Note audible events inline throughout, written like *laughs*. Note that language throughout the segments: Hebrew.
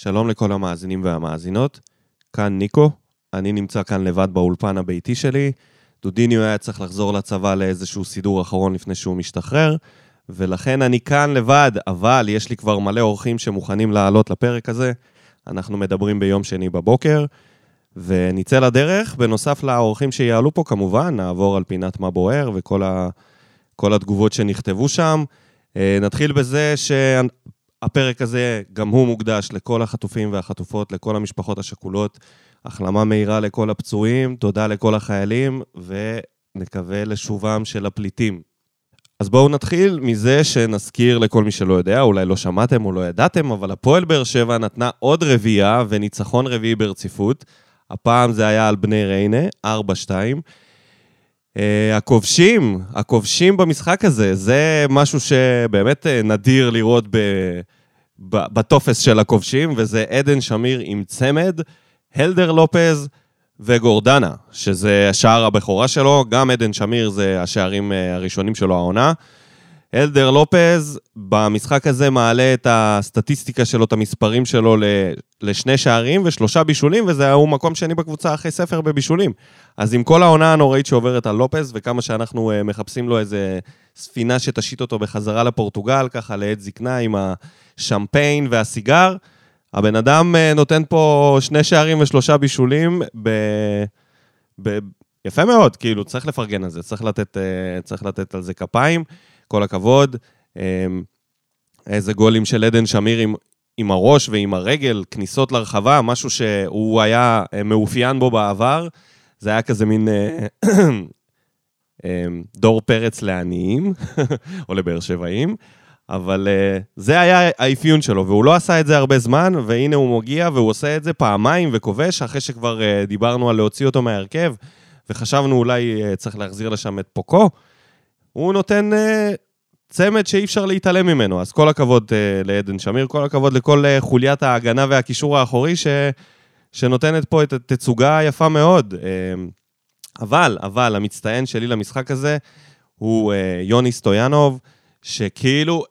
שלום לכל המאזינים והמאזינות. כאן ניקו, אני נמצא כאן לבד באולפן הביתי שלי. דודיניו היה צריך לחזור לצבא לאיזשהו סידור אחרון לפני שהוא משתחרר, ולכן אני כאן לבד, אבל יש לי כבר מלא אורחים שמוכנים לעלות לפרק הזה. אנחנו מדברים ביום שני בבוקר, ונצא לדרך. בנוסף לאורחים שיעלו פה, כמובן, נעבור על פינת מה בוער וכל ה... כל התגובות שנכתבו שם. אה, נתחיל בזה שהפרק הזה, גם הוא מוקדש לכל החטופים והחטופות, לכל המשפחות השכולות. החלמה מהירה לכל הפצועים, תודה לכל החיילים, ונקווה לשובם של הפליטים. אז בואו נתחיל מזה שנזכיר לכל מי שלא יודע, אולי לא שמעתם או לא ידעתם, אבל הפועל באר שבע נתנה עוד רביעייה וניצחון רביעי ברציפות. הפעם זה היה על בני ריינה, 4-2. Uh, הכובשים, הכובשים במשחק הזה, זה משהו שבאמת uh, נדיר לראות ב, בטופס של הכובשים, וזה עדן שמיר עם צמד, הלדר לופז וגורדנה, שזה שער הבכורה שלו, גם עדן שמיר זה השערים uh, הראשונים שלו העונה. אלדר לופז במשחק הזה מעלה את הסטטיסטיקה שלו, את המספרים שלו לשני שערים ושלושה בישולים, וזה הוא מקום שני בקבוצה אחרי ספר בבישולים. אז עם כל העונה הנוראית שעוברת על לופז, וכמה שאנחנו uh, מחפשים לו איזה ספינה שתשית אותו בחזרה לפורטוגל, ככה לעת זקנה עם השמפיין והסיגר, הבן אדם uh, נותן פה שני שערים ושלושה בישולים ב... ב... יפה מאוד, כאילו, צריך לפרגן על זה, צריך לתת, uh, צריך לתת על זה כפיים. כל הכבוד. אמ, איזה גולים של עדן שמיר עם, עם הראש ועם הרגל, כניסות לרחבה, משהו שהוא היה אה, מאופיין בו בעבר. זה היה כזה מין אה, *coughs* אמ, דור פרץ לעניים, *laughs* או לבאר שבעים, אבל uh, זה היה האפיון שלו, והוא לא עשה את זה הרבה זמן, והנה הוא מגיע והוא עושה את זה פעמיים וכובש, אחרי שכבר דיברנו על להוציא אותו מההרכב, וחשבנו אולי צריך להחזיר לשם את פוקו. הוא נותן uh, צמד שאי אפשר להתעלם ממנו. אז כל הכבוד uh, לעדן שמיר, כל הכבוד לכל uh, חוליית ההגנה והקישור האחורי ש, שנותנת פה את התצוגה היפה מאוד. אה, אבל, אבל, המצטיין שלי למשחק הזה הוא אה, יוני סטויאנוב, שכאילו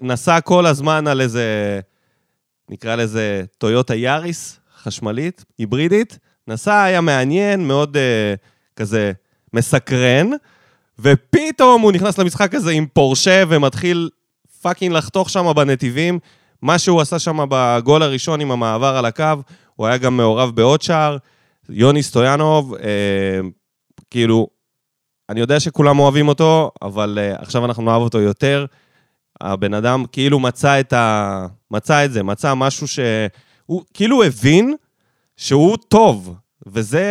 נסע כל הזמן על איזה, נקרא לזה טויוטה יאריס, חשמלית, היברידית. נסע, היה מעניין, מאוד אה, כזה מסקרן. ופתאום הוא נכנס למשחק הזה עם פורשה ומתחיל fucking לחתוך שם בנתיבים. מה שהוא עשה שם בגול הראשון עם המעבר על הקו, הוא היה גם מעורב בעוד שער. יוני סטויאנוב, אה, כאילו, אני יודע שכולם אוהבים אותו, אבל אה, עכשיו אנחנו נאהב אותו יותר. הבן אדם כאילו מצא את, ה... מצא את זה, מצא משהו שהוא כאילו הבין שהוא טוב, וזה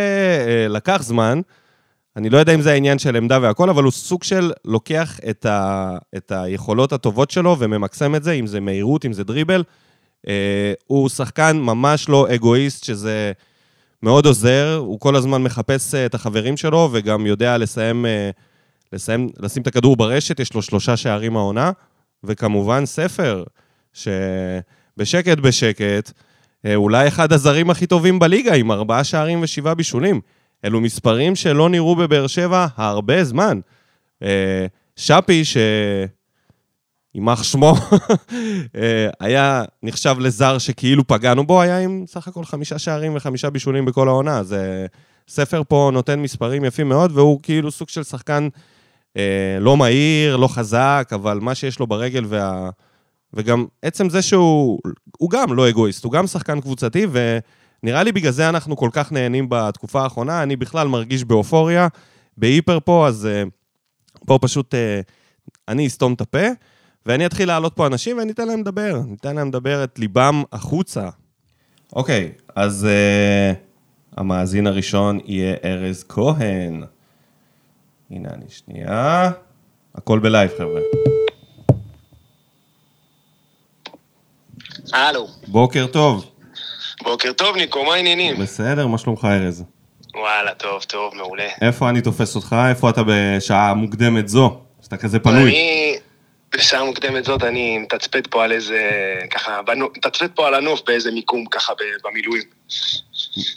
אה, לקח זמן. אני לא יודע אם זה העניין של עמדה והכל, אבל הוא סוג של לוקח את, ה, את היכולות הטובות שלו וממקסם את זה, אם זה מהירות, אם זה דריבל. אה, הוא שחקן ממש לא אגואיסט, שזה מאוד עוזר, הוא כל הזמן מחפש אה, את החברים שלו וגם יודע לסיים, אה, לסיים, לשים את הכדור ברשת, יש לו שלושה שערים העונה, וכמובן ספר, שבשקט בשקט, אה, אולי אחד הזרים הכי טובים בליגה, עם ארבעה שערים ושבעה בישולים. אלו מספרים שלא נראו בבאר שבע הרבה זמן. אה, שפי, יימח שמו, *laughs* אה, היה נחשב לזר שכאילו פגענו בו, היה עם סך הכל חמישה שערים וחמישה בישולים בכל העונה. אז אה, ספר פה נותן מספרים יפים מאוד, והוא כאילו סוג של שחקן לא מהיר, לא חזק, אבל מה שיש לו ברגל וה... וגם עצם זה שהוא הוא גם לא אגואיסט, הוא גם שחקן קבוצתי, ו... נראה לי בגלל זה אנחנו כל כך נהנים בתקופה האחרונה, אני בכלל מרגיש באופוריה, בהיפר פה, אז uh, פה פשוט uh, אני אסתום את הפה, ואני אתחיל להעלות פה אנשים ואני אתן להם לדבר, אני אתן להם לדבר את ליבם החוצה. אוקיי, okay, אז uh, המאזין הראשון יהיה ארז כהן. הנה אני שנייה, הכל בלייב חבר'ה. הלו. בוקר טוב. בוקר טוב, ניקו, מה העניינים? בסדר, מה שלומך ארז? וואלה, טוב, טוב, מעולה. איפה אני תופס אותך? איפה אתה בשעה מוקדמת זו? שאתה כזה פנוי. אני... בשעה מוקדמת זאת אני מתצפת פה על איזה, ככה, מתצפת פה על הנוף באיזה מיקום ככה במילואים.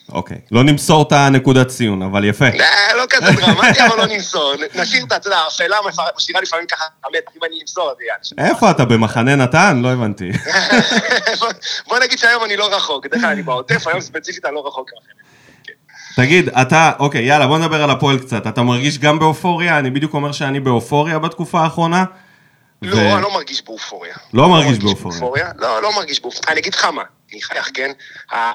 אוקיי. לא נמסור את הנקודת ציון, אבל יפה. אה, לא כזה דרמטי, אבל לא נמסור. נשאיר את, אתה יודע, האפלה משאירה לפעמים ככה, באמת, אם אני אמסור, זה יאללה. איפה אתה, במחנה נתן? לא הבנתי. *laughs* בוא נגיד שהיום אני לא רחוק, בדרך כלל אני בעוטף, היום ספציפית אני לא רחוק. תגיד, אתה, אוקיי, יאללה, בוא נדבר על הפועל קצת. אתה מרגיש גם באופוריה? אני בדיוק אומר שאני באופוריה בתקופה האחרונה. לא. אני לא מרגיש באופוריה. לא, לא מרגיש באופוריה. לא, לא מרגיש באופוריה. אני אגיד לך מה, אני אחייך, כן?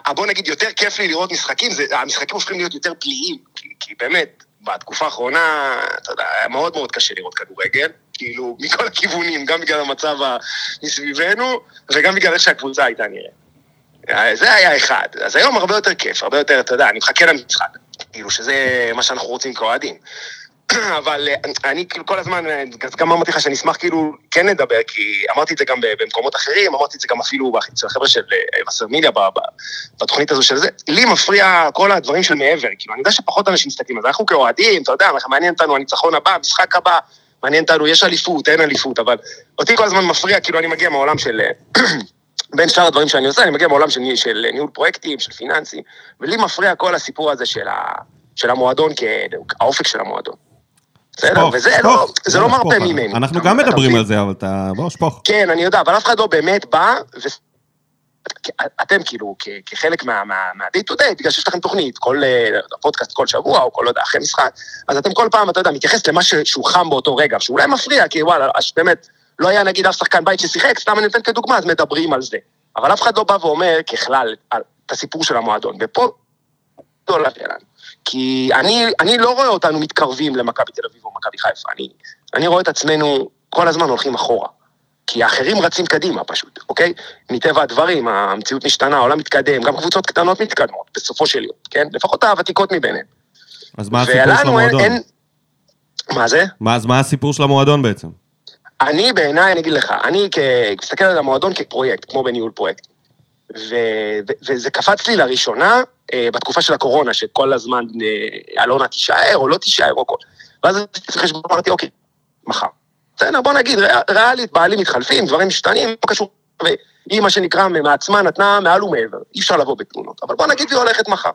בוא נגיד, יותר כיף לי לראות משחקים, זה, המשחקים הופכים להיות יותר פליליים, כי, כי באמת, בתקופה האחרונה, אתה יודע, היה מאוד מאוד קשה לראות כדורגל, כאילו, *laughs* מכל הכיוונים, גם בגלל המצב מסביבנו, וגם בגלל איך שהקבוצה הייתה נראית. זה היה אחד. אז היום הרבה יותר כיף, הרבה יותר, אתה יודע, אני מחכה למשחק. כאילו שזה מה שאנחנו רוצים כאוהדים. *clears throat* אבל אה, אני כאילו כל הזמן, אה, גם אמרתי לך שאני אשמח כאילו כן לדבר, כי אמרתי את זה גם במקומות אחרים, אמרתי את זה גם אפילו אצל החבר'ה של אה, וסרמיליה בתוכנית הזו של זה. לי מפריע כל הדברים של מעבר, כאילו, אני יודע שפחות אנשים מסתכלים על זה, אנחנו כאוהדים, אתה יודע, מעניין אותנו הניצחון הבא, המשחק הבא, מעניין אותנו, יש אליפות, אין אליפות, אבל אותי כל הזמן מפריע, כאילו אני מגיע מהעולם של... *clears throat* בין שאר הדברים שאני עושה, אני מגיע מעולם של, של ניהול פרויקטים, של פיננסים, ולי מפריע כל הסיפור הזה של, ה, של המועדון, האופק של המועדון. בסדר, וזה לא, זה לא מרפה ממני. אנחנו גם מדברים על זה, אבל אתה... בוא, שפוך. כן, אני יודע, אבל אף אחד לא באמת בא, אתם כאילו, כחלק מה-day to day, בגלל שיש לכם תוכנית, כל פודקאסט כל שבוע, או כל, לא יודע, אחרי משחק, אז אתם כל פעם, אתה יודע, מתייחס למה שהוא חם באותו רגע, שאולי מפריע, כי וואלה, באמת, לא היה נגיד אף שחקן בית ששיחק, סתם אני נותן כדוגמה, אז מדברים על זה. אבל אף אחד לא בא ואומר ככלל את הסיפור של המועדון. ופה לא להגיע לנו. כי אני, אני לא רואה אותנו מתקרבים למכבי תל אביב או מכבי חיפה. אני, אני רואה את עצמנו כל הזמן הולכים אחורה. כי האחרים רצים קדימה פשוט, אוקיי? מטבע הדברים, המציאות משתנה, העולם מתקדם, גם קבוצות קטנות מתקדמות, בסופו של יום, כן? לפחות הוותיקות מביניהן. אז מה הסיפור של המועדון? אין, אין... מה זה? מה, אז מה הסיפור של המועדון בעצם? אני בעיניי, אני אגיד לך, אני מסתכל על המועדון כפרויקט, כמו בניהול פרויקט. ו- ו- וזה קפץ לי לראשונה בתקופה של הקורונה, שכל הזמן אה, אלונה תישאר או לא תישאר או כל. ואז עשיתי חשבון, אמרתי, אוקיי, מחר. בסדר, בוא נגיד, ריאלית, בעלים מתחלפים, דברים משתנים, לא קשור. והיא, מה שנקרא, מעצמה נתנה מעל ומעבר, אי אפשר לבוא בתלונות. אבל בוא נגיד, היא הולכת מחר.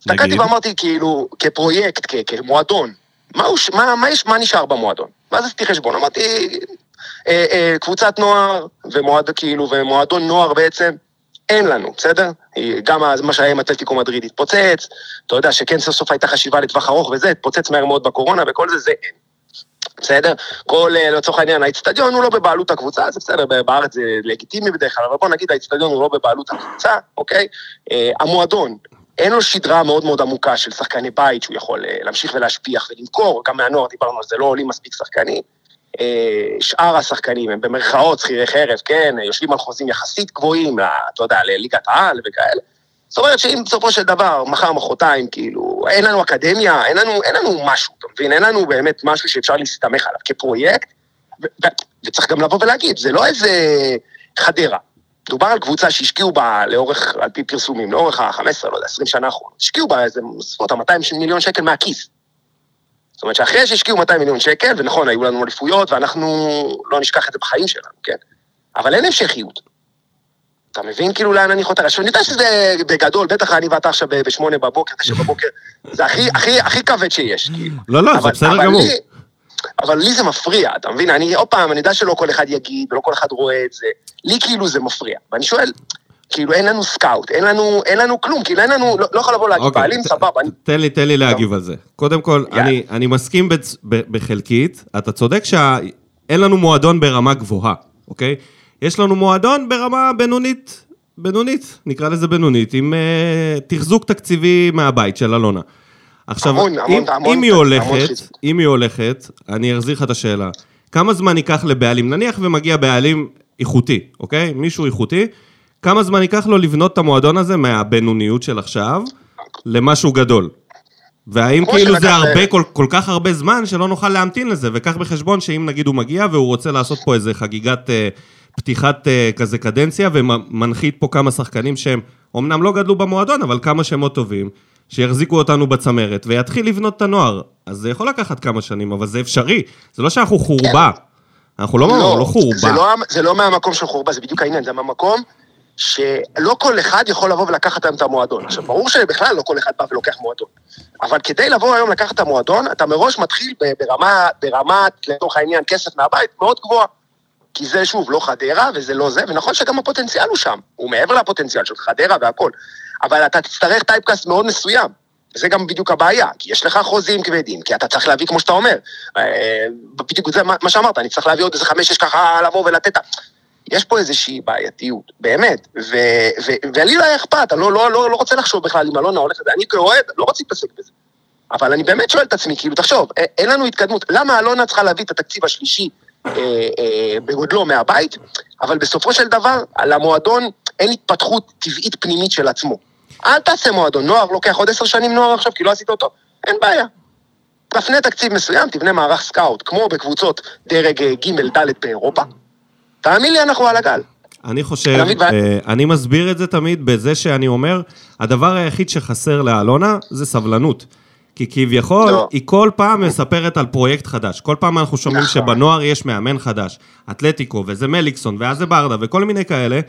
הסתכלתי ואמרתי, כאילו, כפרויקט, כ- כמועדון, מה, מה, מה, יש, מה נשאר במועדון? ואז עשיתי חשבון, אמרתי, אה, אה, קבוצת נוער ומועד, כאילו, ומועדון נוער בעצם, אין לנו, בסדר? גם מה שהיה עם אתלטיקו מדריד התפוצץ, אתה יודע שכן סוף סוף הייתה חשיבה לטווח ארוך וזה, התפוצץ מהר מאוד בקורונה וכל זה, זה אין. בסדר? כל, אה, לצורך העניין, האיצטדיון הוא לא בבעלות הקבוצה, זה בסדר, בארץ זה לגיטימי בדרך כלל, אבל בוא נגיד האיצטדיון הוא לא בבעלות הקבוצה, אוקיי? אה, המועדון, אין לו שדרה מאוד מאוד עמוקה של שחקני בית שהוא יכול אה, להמשיך ולהשפיח ולמכור, גם מהנוער דיברנו על זה, לא עולים מספיק שחקנים. אה, שאר השחקנים הם במרכאות שכירי חרב, כן, יושבים על חוזים יחסית גבוהים, אתה יודע, לליגת העל וכאלה. זאת אומרת שאם בסופו של דבר, מחר, מחרתיים, כאילו, אין לנו אקדמיה, אין לנו, אין לנו משהו, אתה מבין? אין לנו באמת משהו שאפשר להסתמך עליו כפרויקט, וצריך גם לבוא ולהגיד, זה לא איזה חדרה. דובר על קבוצה שהשקיעו בה לאורך, על פי פרסומים, לאורך ה-15, לא יודע, 20 שנה האחרונות, השקיעו בה איזה בסביבות ה-200 מיליון שקל מהכיס. זאת אומרת שאחרי שהשקיעו 200 מיליון שקל, ונכון, היו לנו אליפויות, ואנחנו לא נשכח את זה בחיים שלנו, כן? אבל אין המשכיות. אתה מבין כאילו לאן אני חותר? עכשיו, אני יודע שזה בגדול, בטח אני ואתה עכשיו בשמונה בבוקר, תשע בבוקר, זה הכי, הכי, הכי כבד שיש, כאילו. לא, לא, זה בסדר גמור. אבל לי זה מפריע, אתה מבין? אני, עוד פעם, אני יודע שלא כל אחד יגיד, ולא כל אחד רואה את זה. לי כאילו זה מפריע. ואני שואל, כאילו אין לנו סקאוט, אין לנו, אין לנו כלום, כאילו אין לנו, לא, לא יכול לבוא להגיד, אוקיי, בעלים סבבה. אני... תן לי, תן לי להגיב על זה. קודם כל, אני, אני מסכים בצ... בחלקית, אתה צודק שאין לנו מועדון ברמה גבוהה, אוקיי? יש לנו מועדון ברמה בינונית, בינונית, נקרא לזה בינונית, עם uh, תחזוק תקציבי מהבית של אלונה. עכשיו, המון, אם, המון, אם, המון, היא הולכת, אם היא הולכת, אני אחזיר לך את השאלה. כמה זמן ייקח לבעלים? נניח ומגיע בעלים איכותי, אוקיי? מישהו איכותי, כמה זמן ייקח לו לבנות את המועדון הזה מהבינוניות של עכשיו למשהו גדול? והאם כאילו זה הרבה, כל, כל כך הרבה זמן שלא נוכל להמתין לזה, וקח בחשבון שאם נגיד הוא מגיע והוא רוצה לעשות פה איזה חגיגת אה, פתיחת אה, כזה קדנציה, ומנחית פה כמה שחקנים שהם אמנם לא גדלו במועדון, אבל כמה שמות טובים, שיחזיקו אותנו בצמרת, ויתחיל לבנות את הנוער. אז זה יכול לקחת כמה שנים, אבל זה אפשרי. זה לא שאנחנו חורבה. אנחנו לא, לא, לא חורבה. זה לא, זה לא מהמקום של חורבה, זה בדיוק העניין, זה מהמקום שלא כל אחד יכול לבוא ולקחת היום את המועדון. עכשיו, ברור שבכלל לא כל אחד בא ולוקח מועדון. אבל כדי לבוא היום לקחת את המועדון, אתה מראש מתחיל ברמה, ברמת, לתוך העניין, כסף מהבית מאוד גבוהה. כי זה, שוב, לא חדרה וזה לא זה, ונכון שגם הפוטנציאל הוא שם, הוא מעבר לפוטנציאל של חדרה והכל. אבל אתה תצטרך טייפקאסט מאוד מסוים. זה גם בדיוק הבעיה, כי יש לך חוזים כבדים, כי אתה צריך להביא, כמו שאתה אומר, אה, בדיוק זה מה שאמרת, אני צריך להביא עוד איזה חמש-שש ככה לבוא ולתת... יש פה איזושהי בעייתיות, באמת, ולי לא היה אכפת, אני לא, לא, לא, לא רוצה לחשוב בכלל אם אלונה הולכת, אני כאוהד לא רוצה להתעסק בזה. אבל אני באמת שואל את עצמי, כאילו, תחשוב, אין לנו התקדמות, למה אלונה צריכה להביא את התקציב השלישי אה, אה, בגודלו מהבית, אבל בסופו של דבר, למועדון אין התפתחות טבעית פנימית של עצמו. אל תעשה מועדון, נוער לוקח עוד עשר שנים נוער עכשיו, כי לא עשית אותו, אין בעיה. תפנה תקציב מסוים, תבנה מערך סקאוט, כמו בקבוצות דרג אה, ג' ד' באירופה. תאמין לי, אנחנו על הגל. אני חושב, אה, אני מסביר את זה תמיד בזה שאני אומר, הדבר היחיד שחסר לאלונה זה סבלנות. כי כביכול, לא. היא כל פעם מספרת על פרויקט חדש. כל פעם אנחנו שומעים נכון. שבנוער יש מאמן חדש. אתלטיקו, וזה מליקסון, ואז זה ברדה, וכל מיני כאלה.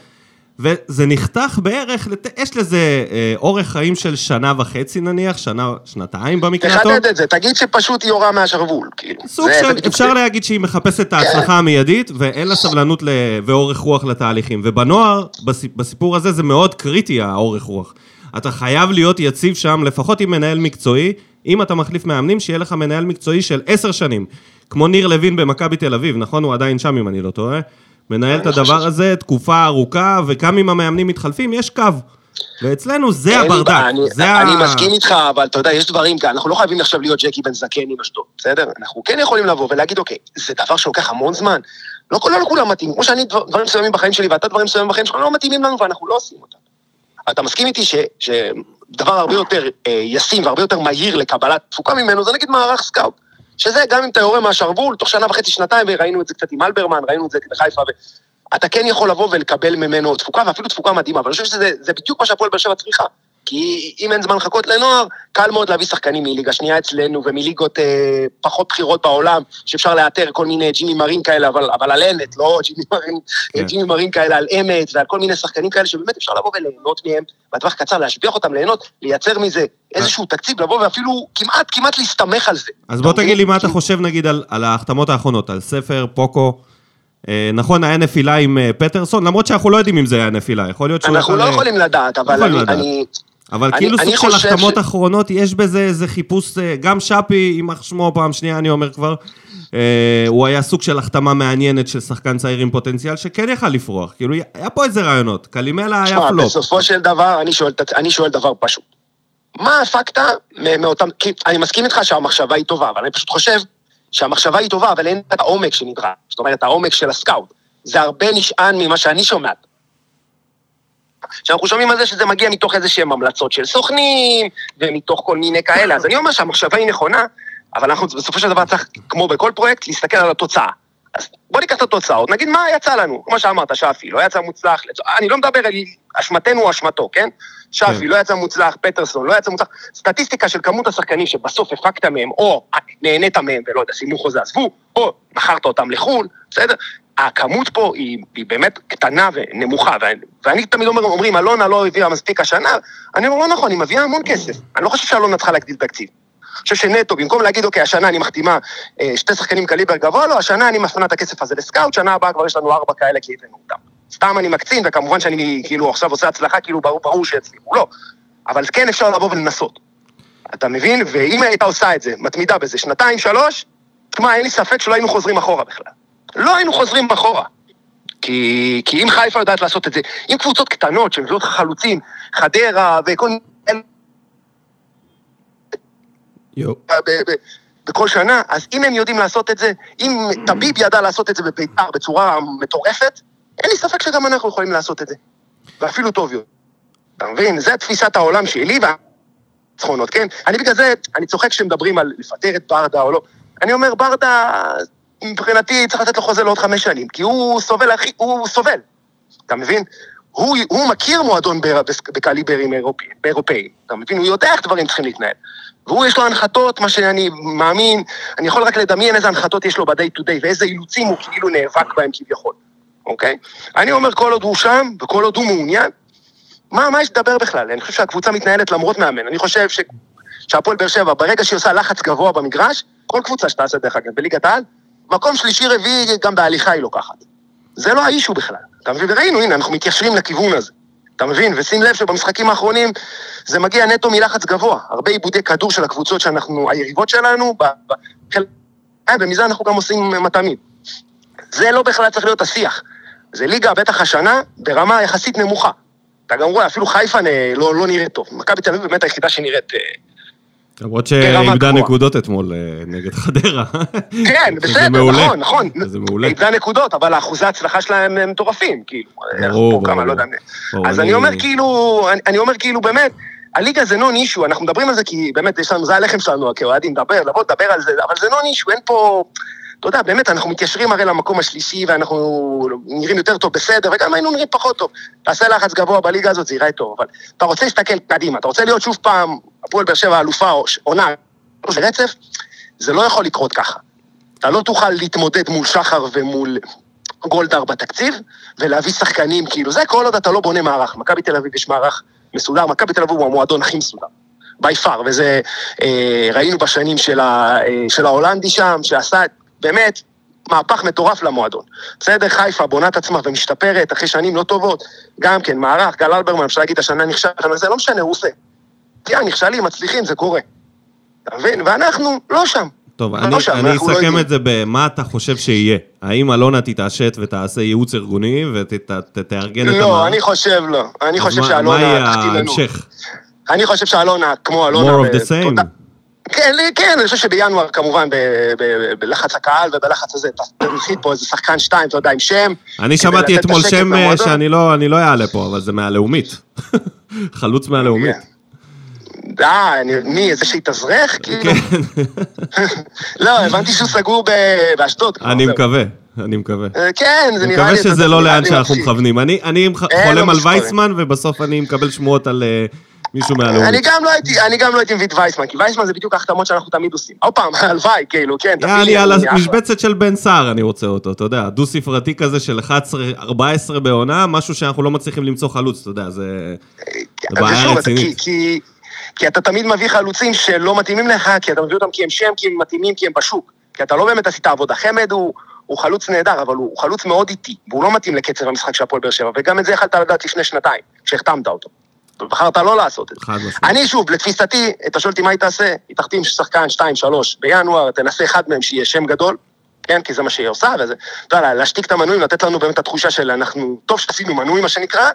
וזה נחתך בערך, יש לזה אה, אורך חיים של שנה וחצי נניח, שנה, שנתיים במקרה הטוב. תחדד את זה, תגיד שפשוט היא הורה מהשרוול, כאילו. סוג של, אפשר זה... להגיד שהיא מחפשת את ההצלחה כן. המיידית, ואין לה סבלנות ל... ואורך רוח לתהליכים. ובנוער, בסיפור הזה זה מאוד קריטי, האורך רוח. אתה חייב להיות יציב שם, לפחות עם מנהל מקצועי, אם אתה מחליף מאמנים, שיהיה לך מנהל מקצועי של עשר שנים. כמו ניר לוין במכבי תל אביב, נכון? הוא עדיין שם, אם אני לא טועה. מנהל את הדבר הזה תקופה ארוכה, וגם אם המאמנים מתחלפים, יש קו. ואצלנו זה הברדק, זה ה... אני מסכים איתך, אבל אתה יודע, יש דברים כאן, אנחנו לא חייבים עכשיו להיות ג'קי בן זקן עם אשדוד, בסדר? אנחנו כן יכולים לבוא ולהגיד, אוקיי, זה דבר שלוקח המון זמן, לא, לא לכולם מתאים, כמו שאני דברים מסוימים בחיים שלי ואתה דברים מסוימים בחיים שלך לא מתאימים לנו ואנחנו לא עושים אותם. אתה מסכים איתי שדבר הרבה יותר אה, ישים והרבה יותר מהיר לקבלת תפוקה ממנו, זה נגיד מערך scout. שזה גם אם אתה יורה מהשרוול, תוך שנה וחצי, שנתיים, וראינו את זה קצת עם אלברמן, ראינו את זה בחיפה, אתה כן יכול לבוא ולקבל ממנו תפוקה, ואפילו תפוקה מדהימה, אבל אני חושב שזה בדיוק מה שהפועל באר שבע צריכה. כי אם אין זמן לחכות לנוער, קל מאוד להביא שחקנים מליגה שנייה אצלנו ומליגות אה, פחות בכירות בעולם, שאפשר לאתר כל מיני ג'ימי מרין כאלה, אבל, אבל על אמת, לא ג'ימי מרין, כן. ג'ימי מרין כאלה על אמת, ועל כל מיני שחקנים כאלה שבאמת אפשר לבוא וליהנות מהם, בטווח קצר, להשביח אותם, ליהנות, לייצר מזה איזשהו תקציב, לבוא ואפילו כמעט, כמעט להסתמך על זה. אז בוא תגיד לי מה אתה חושב נגיד על, על ההחתמות האחרונות, על ספר, פוקו. אה, נכון, היה נפילה עם אה, פטרסון, למרות שאנחנו לא יודעים אם זה היה נפילה, יכול להיות שהוא... אנחנו לא יכולים לדעת, אבל אני, אני, אבל כאילו סוג של החתמות ש... אחרונות, יש בזה איזה חיפוש, אה, גם שפי, יימח שמו פעם שנייה, אני אומר כבר, אה, הוא היה סוג של החתמה מעניינת של שחקן צעיר עם פוטנציאל שכן יכל לפרוח. כאילו, היה פה איזה רעיונות, קלימלה היה פלופ. בסופו של דבר, אני שואל, אני שואל דבר פשוט. מה הפקטה מאותם... כי אני מסכים איתך שהמחשבה היא טובה, אבל אני פשוט חושב שהמחשבה היא טובה, אבל אין את העומק שנדרש. זאת אומרת, העומק של הסקאוט. זה הרבה נשען ממה שאני שומע. שאנחנו שומעים על זה שזה מגיע מתוך איזה שהן המלצות של סוכנים, ומתוך כל מיני כאלה. אז אני אומר שהמחשבה היא נכונה, אבל אנחנו בסופו של דבר צריך, כמו בכל פרויקט, להסתכל על התוצאה. אז בוא ניקח את התוצאות, נגיד מה יצא לנו, כמו שאמרת, שפי, לא יצא מוצלח, לצ... אני לא מדבר על אשמתנו או אשמתו, כן? שפי, כן. לא יצא מוצלח, פטרסון, לא יצא מוצלח, סטטיסטיקה של כמות השחקנים שבסוף הפקת מהם, או נהנית מהם, ולא יודע, סיימו חוזה עזבו, או מכרת אותם לחו"ל, בסדר? הכמות פה היא, היא באמת קטנה ונמוכה, ואני, ואני תמיד אומר, אומרים, אלונה לא הביאה מספיק השנה, אני אומר, לא נכון, היא מביאה המון כסף. אני לא חושב שאלונה צריכה להגדיל תקציב. אני חושב שנטו, במקום להגיד, אוקיי, השנה אני מחתימה אה, שתי שחקנים קליבר גבוה, לא, השנה אני מפנה את הכסף הזה לסקאוט, שנה הבאה כבר יש לנו ארבע כאלה כי הבאנו אותם. סתם אני מקצין, וכמובן שאני כאילו עכשיו עושה הצלחה, כאילו ברור, ברור שיצליחו, לא. אבל כן אפשר לבוא ולנסות. אתה מבין? ואם הייתה עושה את זה, מתמידה בזה, שנתיים, שלוש, תשמע, אין לי ספק שלא היינו חוזרים אחורה בכלל. לא היינו חוזרים אחורה. כי, כי אם חיפה יודעת לעשות את זה, אם קבוצות קטנות שמביאות חלוצים, חדרה וכל... בכל שנה, אז אם הם יודעים לעשות את זה, אם טביב ידע לעשות את זה בבית"ר בצורה מטורפת, אין לי ספק שגם אנחנו יכולים לעשות את זה. ואפילו טוב יותר. אתה מבין? זה תפיסת העולם שלי והניצחונות, כן? אני בגלל זה, אני צוחק כשמדברים על לפטר את ברדה או לא. אני אומר, ברדה, מבחינתי צריך לתת לו חוזה לעוד חמש שנים, כי הוא סובל, הוא סובל. אתה מבין? הוא, הוא מכיר מועדון בקליברים אירופאי, אתה מבין? הוא יודע איך דברים צריכים להתנהל. והוא יש לו הנחתות, מה שאני מאמין, אני יכול רק לדמיין איזה הנחתות יש לו ב-day to day ואיזה אילוצים הוא כאילו נאבק בהם כביכול. אוקיי? אני אומר, כל עוד הוא שם, וכל עוד הוא מעוניין, מה, מה יש לדבר בכלל? אני חושב שהקבוצה מתנהלת למרות מאמן. אני חושב. שהפועל באר שבע, ברגע שהיא עושה לחץ גבוה במגרש, כל קבוצה שתעשה דרך אגב, בליגת העל, מקום שלישי רביעי גם בהליכה היא לוקחת. זה לא האישו בכלל. אתה מבין? וראינו, הנה, אנחנו מתיישרים לכיוון הזה. אתה מבין? ושים לב שבמשחקים האחרונים זה מגיע נטו מלחץ גבוה. הרבה עיבודי כדור של הקבוצות שאנחנו, היריבות שלנו, ומזה אנחנו גם עושים מטעמים. זה לא בכלל צריך להיות השיח. זה ליגה, בטח השנה, ברמה יחסית נמוכה. אתה גם רואה, אפילו חיפה לא, לא נראית טוב. מכבי תל אביב באמת היחידה שנראית... אה, למרות שאיבדה נקודות אתמול אה, נגד חדרה. כן, *laughs* בסדר, נכון, נכון. זה מעולה. איבדה נקודות, אבל אחוזי ההצלחה שלהם הם מטורפים, כאילו. ברור, ברור. לא אז אני אומר כאילו, אני אומר כאילו באמת, הליגה זה נון אישו, אנחנו מדברים על זה כי באמת יש לנו, זה הלחם שלנו כאוהדים, דבר, לבוא לדבר על זה, אבל זה נון אישו, אין פה... אתה יודע, באמת, אנחנו מתיישרים הרי למקום השלישי, ואנחנו נראים יותר טוב, בסדר, וגם היינו נראים פחות טוב. תעשה לחץ גבוה בליגה הזאת, זה ייראה טוב, אבל אתה רוצה להסתכל קדימה, אתה רוצה להיות שוב פעם הפועל באר שבע אלופה עונה רצף, זה לא יכול לקרות ככה. אתה לא תוכל להתמודד מול שחר ומול גולדהר בתקציב, ולהביא שחקנים כאילו, זה כל עוד אתה לא בונה מערך. מכבי תל אביב יש מערך מסודר, מכבי תל אביב הוא המועדון הכי מסודר. בי פאר, וזה אה, ראינו בשנים של, ה, אה, של ההולנדי שם, שעשה באמת מהפך מטורף למועדון. בסדר, חיפה בונה את עצמה ומשתפרת אחרי שנים לא טובות. גם כן, מערך, גל אלברמן, אפשר להגיד, השנה נכשל, זה לא משנה, הוא עושה. תראה, נכשלים, מצליחים, זה קורה. אתה מבין? ואנחנו לא שם. טוב, אני, לא שם, אני לא אסכם לא את זה במה אתה חושב שיהיה. האם אלונה תתעשת ותעשה ייעוץ ארגוני ותארגן לא, את המערכת? לא, אני חושב לא. אני חושב שאלונה תחתים לנו. מה יהיה ההמשך? אני חושב שאלונה, כמו אלונה... more of the same. כן, כן, אני חושב שבינואר כמובן בלחץ הקהל ובלחץ הזה, תנחית פה איזה שחקן שתיים, אתה יודע, עם שם. אני שמעתי אתמול שם אה, שאני לא, לא אעלה פה, אבל זה מהלאומית. *laughs* חלוץ מהלאומית. אה, מי, איזה שהתאזרח? כאילו? כן. *laughs* לא, הבנתי שהוא סגור באשדוד. אני מקווה. אני מקווה. אה, כן, זה נראה לי... אני מקווה שזה לא לאן שאנחנו מכוונים. אני חולם על וייסמן, ובסוף אני מקבל שמועות על אה, מישהו מהלאומית. אני גם לא הייתי, אני גם לא הייתי מביא את וייסמן, כי וייסמן זה בדיוק ההחתמות שאנחנו תמיד עושים. עוד פעם, *laughs* הלוואי, כאילו, כן, תביא לי... על המשבצת של בן סער אני רוצה אותו, אתה יודע, דו-ספרתי כזה של 11-14 בעונה, משהו שאנחנו לא מצליחים למצוא חלוץ, אתה יודע, זה... זה בעיה רצינית. כי אתה תמיד מביא חלוצים שלא מתאימים לך, כי אתה מביא אותם כי הם שם, כי הם מתאימים, כי הם בשוק. כי אתה לא באמת עשית עבודה. חמד הוא, הוא חלוץ נהדר, אבל הוא חלוץ מאוד איטי, והוא לא מתאים לקצב המשחק של הפועל באר שבע, וגם את זה יכלת לדעת לפני שנתיים, כשהחתמת אותו. ובחרת לא לעשות את זה. אני שוב, לתפיסתי, אתה שואל אותי מה היא תעשה, היא תחתים שחקן 2-3 בינואר, תנסה אחד מהם שיהיה שם גדול, כן, כי זה מה שהיא עושה, וזה, אתה יודע, להשתיק את המנויים, לתת לנו באמת את התחושה של אנחנו, טוב שתשימו מנוי, מה שנקרא,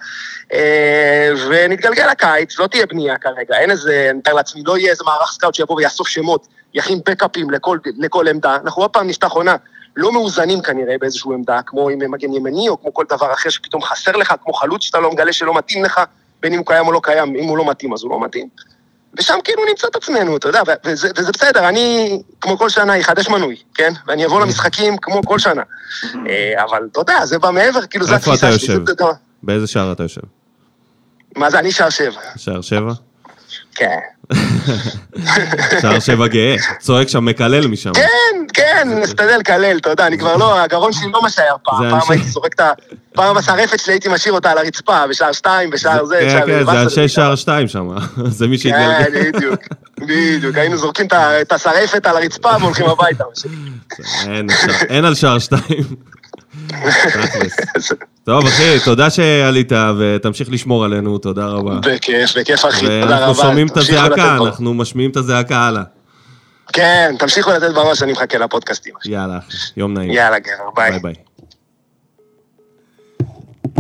אה, ונתגלגל לקיץ, לא תהיה בנייה כרגע, אין איזה, אני מתאר לעצמי, לא יהיה איזה מערך סקאוט שיבוא ויאסוף שמות, יכין בקאפים לכל, לכל עמדה, אנחנו עוד פעם נפתח עונה. לא מאוזנים כנראה באיזושהי עמדה, כמו עם מגן ימני או כמו כל דבר אחר שפתאום חסר לך, כמו חלוץ שאתה לא מגלה שלא מתאים לך, בין אם הוא קיים או לא קיים, אם הוא לא מתאים אז הוא לא מתאים. ושם כאילו נמצא את עצמנו, אתה יודע, וזה, וזה בסדר, אני, כמו כל שנה, אחדש מנוי, כן? ואני אבוא למשחקים כמו כל שנה. אה, אבל אתה יודע, זה בא מעבר, כאילו, זו התפיסה שלי. איפה אתה יושב? באיזה שער אתה יושב? מה זה, אני שער שבע. שער שבע? כן. *laughs* שער שבע גאה, צועק שם, מקלל משם. כן, כן, נסתדל לקלל, אתה יודע, אני כבר לא, הגרון שלי לא מה שהיה פעם, פעם הייתי זורק את ה... פעם השרפת שלי הייתי משאיר אותה על הרצפה, בשער שתיים, בשער זה, כן, כן, זה אנשי שער שתיים שם, *laughs* זה מי שהתגלגל. כן, בדיוק, בדיוק, היינו זורקים את השרפת על הרצפה והולכים הביתה. *laughs* אין על שער שתיים. *laughs* טוב, אחי, תודה שעלית, ותמשיך לשמור עלינו, תודה רבה. בכיף, בכיף, אחי, תודה רבה. ואנחנו שומעים את הזעקה, אנחנו משמיעים את הזעקה הלאה. כן, תמשיכו לתת בראש, אני מחכה לפודקאסטים. יאללה, יום נעים. יאללה, גבר, ביי. ביי ביי.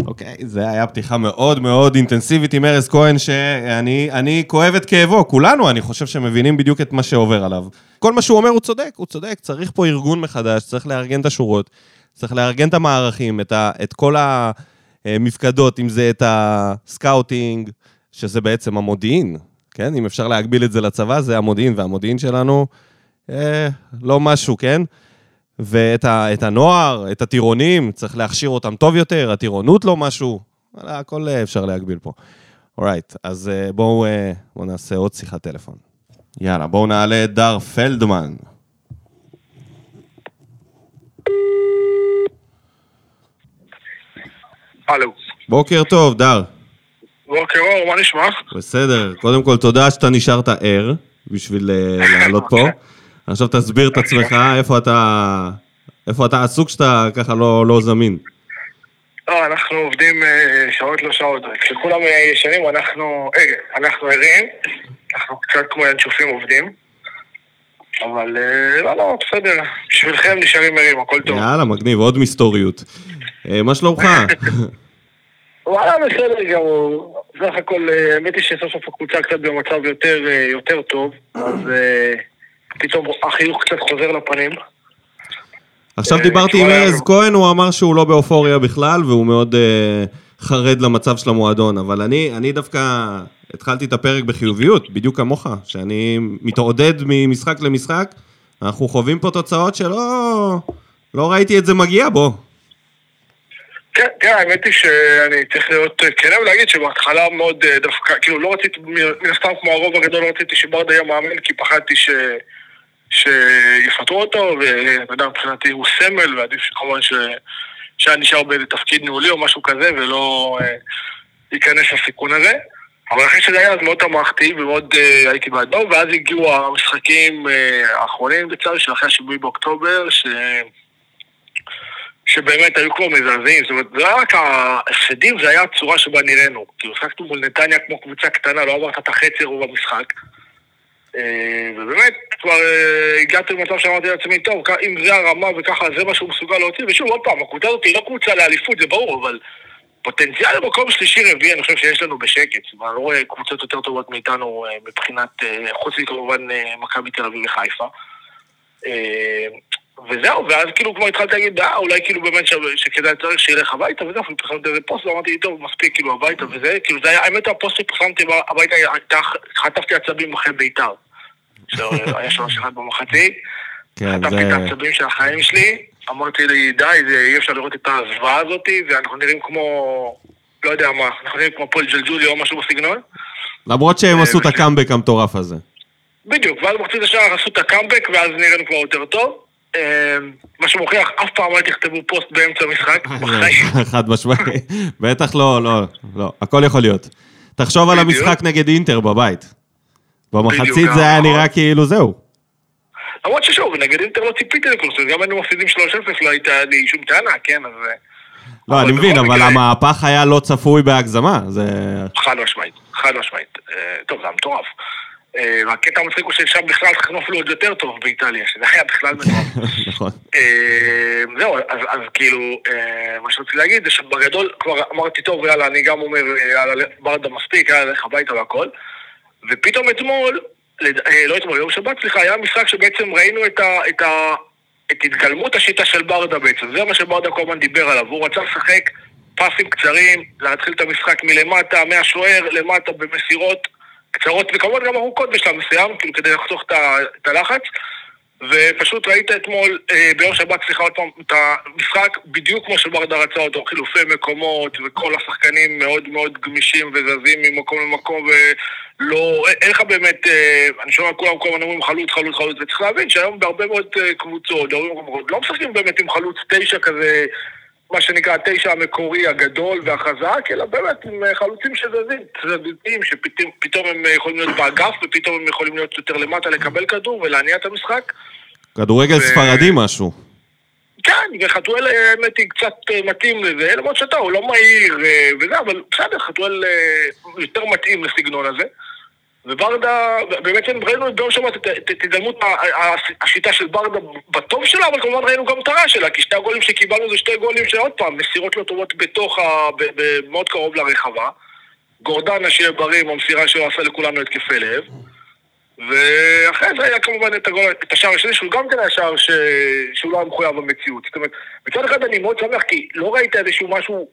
אוקיי, אוקיי, זה היה פתיחה מאוד מאוד אינטנסיבית עם ארז כהן, שאני כואב את כאבו, כולנו, אני חושב שמבינים בדיוק את מה שעובר עליו. כל מה שהוא אומר הוא צודק, הוא צודק, צריך פה ארגון מחדש, צריך לארגן את השורות. צריך לארגן את המערכים, את, ה, את כל המפקדות, אם זה את ה scouting, שזה בעצם המודיעין, כן? אם אפשר להקביל את זה לצבא, זה המודיעין, והמודיעין שלנו אה, לא משהו, כן? ואת ה, את הנוער, את הטירונים, צריך להכשיר אותם טוב יותר, הטירונות לא משהו, הכל אפשר להגביל פה. אורייט, right, אז אה, בואו אה, בוא נעשה עוד שיחת טלפון. יאללה, בואו נעלה את דר פלדמן. הלו. בוקר טוב, דר. בוקר אור, מה נשמע? בסדר. קודם כל, תודה שאתה נשארת ער בשביל אה, לעלות פה. *laughs* עכשיו תסביר את עצמך, איפה אתה... איפה אתה עסוק שאתה ככה לא, לא זמין. לא, אנחנו עובדים אה, שעות לא שעות. כשכולם אה, ישנים, אנחנו... אה, אנחנו ערים. אנחנו קצת כמו ינשופים עובדים. אבל לא, לא, בסדר. בשבילכם נשארים ערים, הכל טוב. יאללה, מגניב, עוד מסתוריות. אה, מה שלומך? *laughs* וואלה, בסדר גמור. בסך הכל, אה, האמת היא שסוף סוף הקבוצה קצת במצב יותר, אה, יותר טוב, אז פתאום החיוך קצת חוזר לפנים. עכשיו דיברתי עם ארז כהן, הוא אמר שהוא לא באופוריה בכלל, והוא מאוד חרד למצב של המועדון, אבל אני, אני דווקא התחלתי את הפרק בחיוביות, בדיוק כמוך, שאני מתעודד ממשחק למשחק, אנחנו חווים פה תוצאות שלא לא ראיתי את זה מגיע בו. כן, תראה, האמת היא שאני צריך להיות אה, כן ולהגיד שבהתחלה מאוד אה, דווקא, כאילו לא רציתי, מן הסתם כמו הרוב הגדול לא רציתי שברדה יהיה מאמן, כי פחדתי ש... שיפטרו אותו, ואתה יודע, מבחינתי הוא סמל, ועדיף כמובן ש... שהיה נשאר באיזה תפקיד ניהולי או משהו כזה, ולא אה, ייכנס לסיכון הזה. אבל אחרי שזה היה, אז מאוד תמכתי ומאוד אה, הייתי בעדו, ואז הגיעו המשחקים אה, האחרונים בצד של אחרי השבועי באוקטובר, ש... שבאמת היו כבר מזעזעים, זאת אומרת, זה לא רק ההפסדים, זה היה הצורה שבה נראינו. כאילו, שחקנו מול נתניה כמו קבוצה קטנה, לא עברת את החצי רוב המשחק. אה, ובאמת, כבר אה, הגעתי למצב שאמרתי לעצמי, טוב, אם זה הרמה וככה, זה מה שהוא מסוגל להוציא, ושוב, עוד פעם, הקבוצה הזאת היא לא קבוצה לאליפות, זה ברור, אבל פוטנציאל למקום שלישי-רביעי, אני חושב שיש לנו בשקט. אני לא רואה קבוצות יותר טובות מאיתנו אה, מבחינת, חוץ מכמובן מכבי תל אביב וחיפה. וזהו, ואז כאילו כבר התחלתי להגיד, אה, אולי כאילו באמת ש- שכדאי צריך שילך הביתה וזהו, פרסמתי איזה פוסט ואמרתי, טוב, מספיק כאילו הביתה וזה, כאילו זה היה, האמת הפוסט שפרסמתי הביתה, חטפתי עצבים אחרי בית"ר. שהיה שלוש אחד במחצית, כן, חטפתי. את העצבים של החיים שלי, אמרתי לי, די, אי אפשר לראות את הזוועה הזאתי, ואנחנו נראים כמו, לא יודע מה, אנחנו נראים כמו פועל ג'לג'ולי או משהו בסגנון. למרות שהם אה, עשו את. הקאמבק המטורף הזה. בדיוק, ואז במחצית השער עשו את הקאמבק, ואז נראינו כבר יותר טוב. אה, מה שמוכיח, אף פעם אל תכתבו פוסט באמצע המשחק, *laughs* בחיים. *laughs* חד משמעי. בטח לא, לא, לא, הכל יכול להיות. תחשוב על. המשחק נגד אינטר בבית. במחצית זה היה נכון. נראה כאילו זהו. למרות ששוב, נגד אינטר לא ציפיתי לכלום, אומרת, גם היינו מפסידים 3-0, לא הייתה לי שום טענה, כן, אז... אה, לא, אני מבין, אבל המהפך היה לא צפוי בהגזמה. זה... חד משמעית, חד משמעית. אה, טוב, זה היה מטורף. אה, והקטע המצחיק הוא ששם בכלל שחקנו אפילו עוד יותר טוב באיטליה, שזה היה בכלל מטורף. *laughs* נכון. אה, זהו, אז, כאילו, אה, מה שרציתי להגיד זה שבגדול כבר אמרתי, טוב, יאללה, אני גם אומר, אה, יאללה, ברדה מספיק, יאללה, לך הביתה והכל. ופתאום אתמול, אה, לא אתמול, יום שבת, סליחה, היה משחק שבעצם ראינו את ה... את ה את התגלמות השיטה של ברדה בעצם, זה מה שברדה כל הזמן דיבר עליו, הוא רצה לשחק פסים קצרים, להתחיל את המשחק מלמטה, מהשוער, למטה במסירות קצרות, וכמובן גם ארוכות בשלב מסוים, כאילו כדי לחסוך את הלחץ. ופשוט ראית אתמול, אה, ביום שבת, סליחה עוד פעם, את המשחק בדיוק כמו שברדה רצה אותו, חילופי מקומות, וכל השחקנים מאוד מאוד גמישים וזזים ממקום למקום, ולא, אין לך באמת, אה, אני שומע כולם כל הזמן אומרים חלוץ, חלוץ, חלוץ, וצריך להבין שהיום בהרבה מאוד אה, קבוצות, לא משחקים באמת עם חלוץ תשע כזה, מה שנקרא התשע המקורי הגדול והחזק, אלא באמת עם אה, חלוצים שזזים, צדדים, שפתאום הם אה, יכולים להיות באגף, ופתאום הם יכולים להיות יותר למטה לקבל כדור ולהניע את המשחק. כדורגל ו- ספרדי משהו. כן, וחתואל האמת היא קצת אה, מתאים לזה, למרות שאתה, הוא לא מהיר אה, וזה, אבל בסדר, חתואל אה, יותר מתאים לסגנון הזה. וברדה, בעצם ראינו ביום שבת את- את את התגלמות ה- ה- השיטה של ברדה בטוב שלה, אבל כמובן ראינו גם את הרע שלה, כי שתי הגולים שקיבלנו זה שתי גולים שעוד פעם, מסירות לא טובות בתוך ה... ב- ב- מאוד קרוב לרחבה. גורדנה שיהיה בריא עם המסירה שלו עשה לכולנו התקפי לב. ואחרי זה היה כמובן את, הגול, את השער השני, שהוא גם כן היה שער. שהוא לא היה מחויב במציאות. זאת אומרת, מצד אחד אני מאוד שמח, כי לא ראית איזשהו משהו,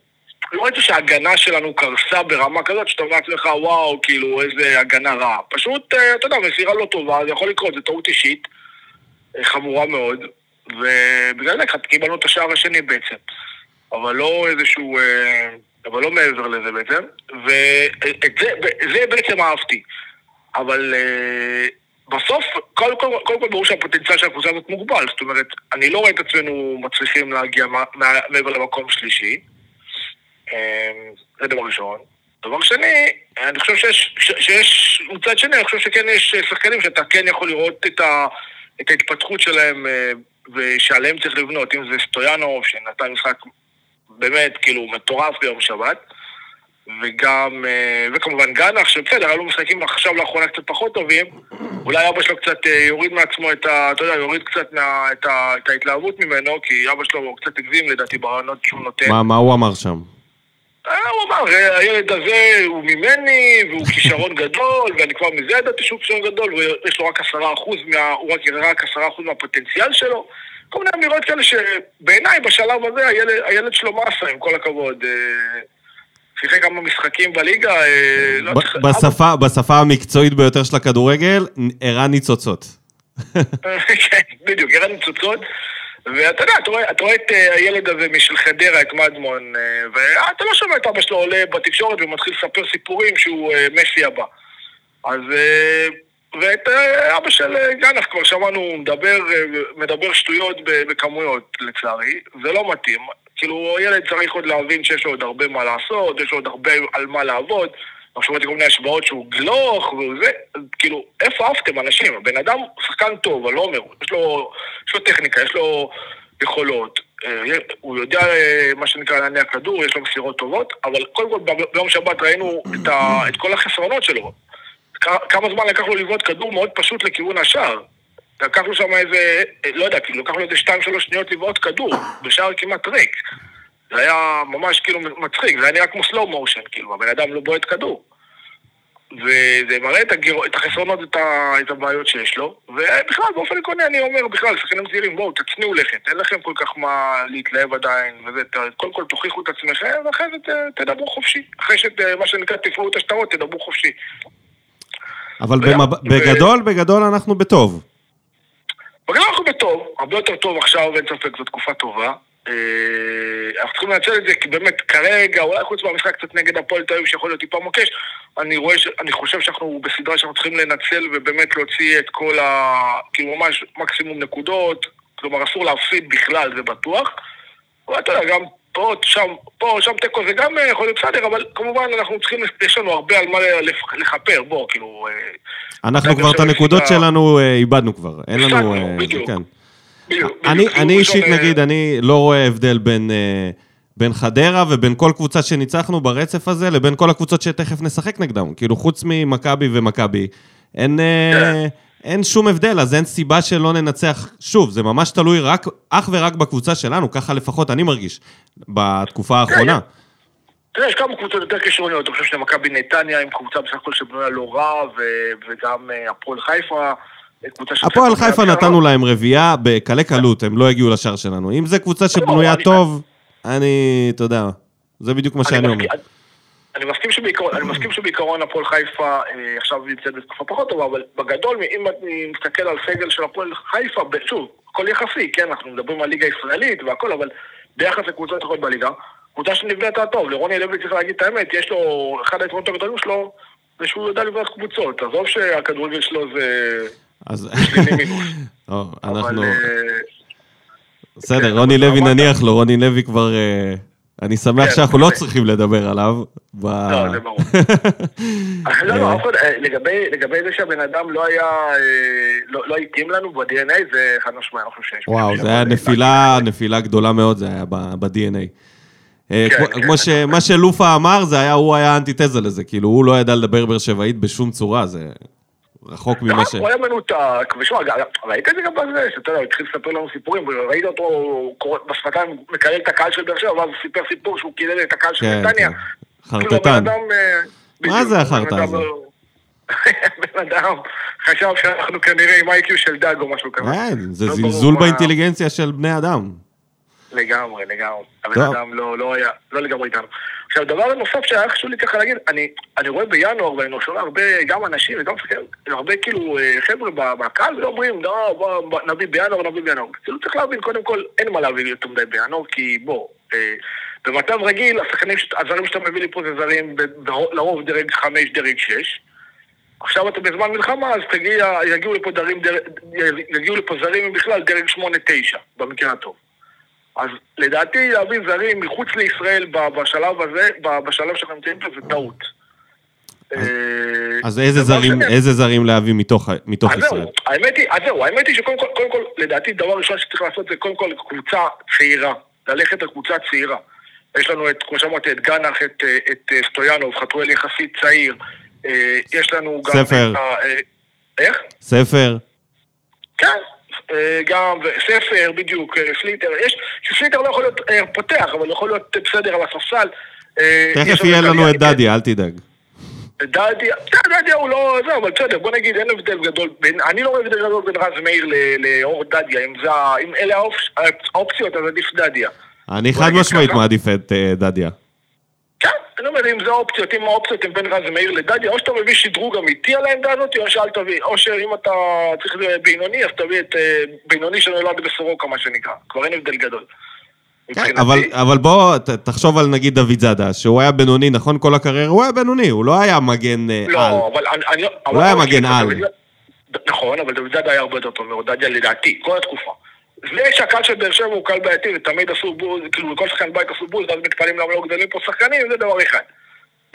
לא ראית שההגנה שלנו קרסה ברמה כזאת, שאתה אומר לעצמך, וואו, כאילו, איזה הגנה רעה. פשוט, אה, אתה יודע, מסירה לא טובה, זה יכול לקרות, זו טעות אישית, אה, חמורה מאוד, ובגלל זה קיבלנו את השער השני בעצם. אבל לא איזשהו... אה, אבל לא מעבר לזה בעצם. ואת זה, זה בעצם אהבתי. אבל בסוף, קודם כל, ברור שהפוטנציאל של הקבוצה הזאת מוגבל. זאת אומרת, אני לא רואה את עצמנו מצליחים להגיע מעבר למקום שלישי. Uh, זה דבר ראשון. דבר שני, אני חושב שיש, שיש, מצד שני, אני חושב שכן יש שחקנים שאתה כן יכול לראות את, ה, את ההתפתחות שלהם ושעליהם צריך לבנות, אם זה סטויאנוב, שנתן משחק באמת, כאילו, מטורף ביום שבת. וגם, אה, וכמובן גנח, שבסדר, היו לו משחקים עכשיו לאחרונה קצת פחות טובים, אולי אבא שלו קצת אה, יוריד מעצמו את ה... אתה יודע, יוריד קצת מה, את, ה, את ההתלהבות ממנו, כי אבא שלו קצת הגזים לדעתי ברעיונות שהוא נותן. מה, מה הוא אמר שם? אה, הוא אמר, הילד הזה הוא ממני, והוא כישרון גדול, ואני כבר מזה ידעתי שהוא כישרון גדול, ויש לו רק עשרה אחוז, מה, הוא רק יראה רק עשרה אחוז מהפוטנציאל שלו. כל מיני אמירות כאלה שבעיניי בשלב הזה הילד, הילד שלו מסה, עם כל הכבוד. שיחק כמה משחקים בליגה. אה, לא בשפה, בשפה המקצועית ביותר של הכדורגל, הראה ניצוצות. *laughs* כן, בדיוק, הראה ניצוצות. ואתה יודע, אתה רואה, אתה רואה את אה, הילד הזה משל חדרה, את מדמון, אה, ואתה לא שומע את אבא שלו עולה בתקשורת ומתחיל לספר סיפורים שהוא מסי הבא. אז... ואת אבא של גנף כבר שמענו מדבר, מדבר שטויות בכמויות, לצערי. זה לא מתאים. כאילו, ילד צריך עוד להבין שיש עוד הרבה מה לעשות, יש עוד הרבה על מה לעבוד. אני שמעתי כל מיני השוואות שהוא גלוך, וזה, כאילו, איפה עפתם אנשים? הבן אדם שחקן טוב, אני לא אומר, יש לו, יש לו טכניקה, יש לו יכולות, אה, הוא יודע אה, מה שנקרא להניע כדור, יש לו מסירות טובות, אבל קודם כל ביום שבת ראינו את, ה, את כל החסרונות שלו. כמה זמן לקח לו לבעוט כדור מאוד פשוט לכיוון השער. לקח לו שם איזה, לא יודע, כאילו, לקח לו איזה 2-3 שניות לבעוט כדור, בשער כמעט ריק. זה היה ממש כאילו מצחיק, זה היה נראה כמו סלואו מושן, כאילו, הבן אדם לא בועט כדור. וזה מראה את, הגיר... את החסרונות, את, ה... את הבעיות שיש לו. ובכלל, באופן עקרוני אני אומר, בכלל, שחקנים צעירים, בואו, תצניעו לכת, אין לכם כל כך מה להתלהב עדיין, וזה, קודם כל תוכיחו את עצמכם, ואחרי זה תדברו חופשי. אחרי שמה שנקרא תפרו את השטרות, תדברו חופשי. אבל בגדול, בגדול אנחנו בטוב. בגלל אנחנו בטוב, הרבה יותר טוב עכשיו, אין ספק, זו תקופה טובה. אה, אנחנו צריכים לנצל את זה, כי באמת כרגע, אולי חוץ מהמשחק קצת נגד הפועל תל אביב שיכול להיות טיפה מוקש, אני רואה, ש... אני חושב שאנחנו בסדרה שאנחנו צריכים לנצל ובאמת להוציא את כל ה... כאילו ממש מקסימום נקודות, כלומר אסור להפסיד בכלל, זה בטוח. אבל אתה יודע, גם פה, שם, פה, שם תיקו זה גם אה, יכול להיות בסדר, אבל כמובן אנחנו צריכים, יש לנו הרבה על מה לכפר, בוא, כאילו... אה, אנחנו כבר את הנקודות שלנו איבדנו כבר, אין לנו... בדיוק. כן. אני אישית, נגיד, אני לא רואה הבדל בין... בין חדרה ובין כל קבוצה שניצחנו ברצף הזה, לבין כל הקבוצות שתכף נשחק נגדם. כאילו, חוץ ממכבי ומכבי, אין... כן. אין שום הבדל, אז אין סיבה שלא ננצח. שוב, זה ממש תלוי רק, אך ורק בקבוצה שלנו, ככה לפחות אני מרגיש, בתקופה האחרונה. תראה, יש כמה קבוצות יותר כישרוניות, אני חושב שמכבי נתניה עם קבוצה בסך הכל שבנויה לא רע, וגם אה, הפועל חיפה. הפועל חיפה נתנו להם רביעייה בקלי קלות, הם לא הגיעו לשער שלנו. אם זו קבוצה שבנויה טוב, אני, אתה יודע, זה בדיוק מה שאני אומר. אני מסכים שבעיקרון, אני מסכים שבעיקרון הפועל חיפה אה, עכשיו נמצאת בתקופה פחות טובה, אבל בגדול, אם אני מסתכל על סגל של הפועל חיפה, שוב, הכל יחסי, כן, אנחנו מדברים על ליגה ישראלית והכל, אבל ביחס לקבוצות אחרות בליגה, קבוצה שנבנית טוב, לרוני לוי צריך להגיד את האמת, יש לו, אחד היתרונות הגדולים שלו, זה שהוא יודע לבנות קבוצות, עזוב שהכדורגל שלו זה... אז... *laughs* אנחנו... אה, בסדר, כן, רוני לוי נניח לו, רוני לוי כבר... אה, אני שמח כן, שאנחנו לא צריכים לדבר עליו. לא, זה ברור. *laughs* לא, לא, אה, לגבי זה שהבן אדם לא היה, אה, לא, לא התאים לנו ב-DNA, זה חד משמעי, אני חושב שיש. וואו, זה היה נפילה, נפילה גדולה מאוד, זה היה ב-DNA. אה, כן, כמו שמה שלופה אמר, זה היה, הוא היה אנטיתזה לזה, כאילו, הוא לא ידע לדבר באר שבעית בשום צורה, זה... רחוק ממה ש... הוא היה מנותק, ושמע, ראית את זה גם בזה, שאתה יודע, הוא התחיל לספר לנו סיפורים, וראית אותו בשפתיים מקלל את הקהל של באר שבע, ואז הוא סיפר סיפור שהוא קילל את הקהל של כן, נתניה. כן. חרטטן. אה, מה זה החרטא הזה? בן אדם חשב שאנחנו כנראה עם איי-קיו של דג או משהו כזה. כן, זה לא זלזול באינטליגנציה של בני אדם. לגמרי, לגמרי. הבן אדם לא, לא היה, לא לגמרי איתנו. עכשיו, דבר נוסף שהיה חשוב לי ככה להגיד, אני, אני רואה בינואר, ואני שומע הרבה, גם אנשים וגם הרבה כאילו אה, חבר'ה בקהל, ואומרים, לא, בוא, בוא, נביא בינואר, נביא בינואר. כאילו צריך להבין, קודם כל, אין מה להביא יותר מדי בינואר, כי בוא, אה, במצב רגיל, השחקנים, הזרים שאתה מביא לי פה זה זרים לרוב דרג 5, דרג 6. עכשיו אתה בזמן מלחמה, אז תגיע, יגיעו לפה, דרים, דרג, יגיעו לפה זרים בכלל דרג 8-9, במקרה הטוב. אז לדעתי להביא זרים מחוץ לישראל בשלב הזה, בשלב שאנחנו נמצאים פה, זה טעות. אז איזה זרים, איזה זרים להביא מתוך, מתוך ישראל? האמת היא, אז זהו, האמת היא שקודם כל, קודם כל, לדעתי, דבר ראשון שצריך לעשות זה קודם כל קבוצה צעירה. ללכת לקבוצה צעירה. יש לנו את, כמו שאמרתי, את גנח, את, את סטויאנוב, חתואל יחסית צעיר. יש לנו גם... ספר. את ה... איך? ספר. כן, גם ספר, בדיוק, סליטר. יש, סליטר לא יכול להיות פותח, אבל יכול להיות בסדר על הספסל. תכף יהיה לנו את דדיה, אל תדאג. דדיה, דדיה הוא לא, זה, אבל בסדר, בוא נגיד, אין הבדל גדול, בין, אני לא רואה הבדל גדול בין רז מאיר לאור דדיה, אם, זה, אם אלה האופציות, אז עדיף דדיה. אני חד משמעית מעדיף את דדיה. כן, אני אומר, אם זה האופציות, אם האופציות הן בין רז מאיר לדדיה, או שאתה מביא שדרוג אמיתי על העמדה הזאת, או שאל תביא, או שאם אתה צריך בינוני, אז תביא את בינוני שנולד בסורוקה, מה שנקרא. כבר אין הבדל גדול. כן, אבל, אבל בוא, תחשוב על נגיד דוד זאדה, שהוא היה בינוני, נכון כל הקריירה? הוא היה בינוני, הוא לא היה מגן לא, על. אבל אני... הוא לא היה מגן על. נכון, אבל דוד זאדה היה הרבה יותר טוב מעודדיה לדעתי, כל התקופה. זה שהקהל של באר שבע הוא קהל בעייתי, ותמיד עשו בוז, כאילו כל שחקן בית עשו בוז, ואז מתפעלים למה לא גדלים פה שחקנים, זה דבר אחד.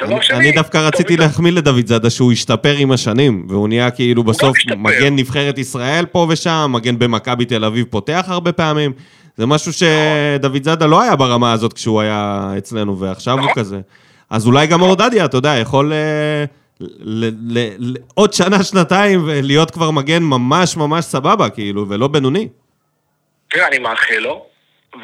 אני, שני, אני דווקא רציתי להחמיא לדוד זאדה שהוא השתפר עם השנים, והוא נהיה כאילו בסוף מגן נבחרת ישראל פה ושם, מגן במכבי תל אביב פותח הרבה פעמים. זה משהו שדוד זאדה לא היה ברמה הזאת כשהוא היה אצלנו, ועכשיו הוא כזה. אז אולי גם אורדדיה, אתה יודע, יכול עוד שנה, שנתיים, ולהיות כבר מגן ממש ממש סבבה, כאילו, ולא בינוני. תראה, אני מאחל לו,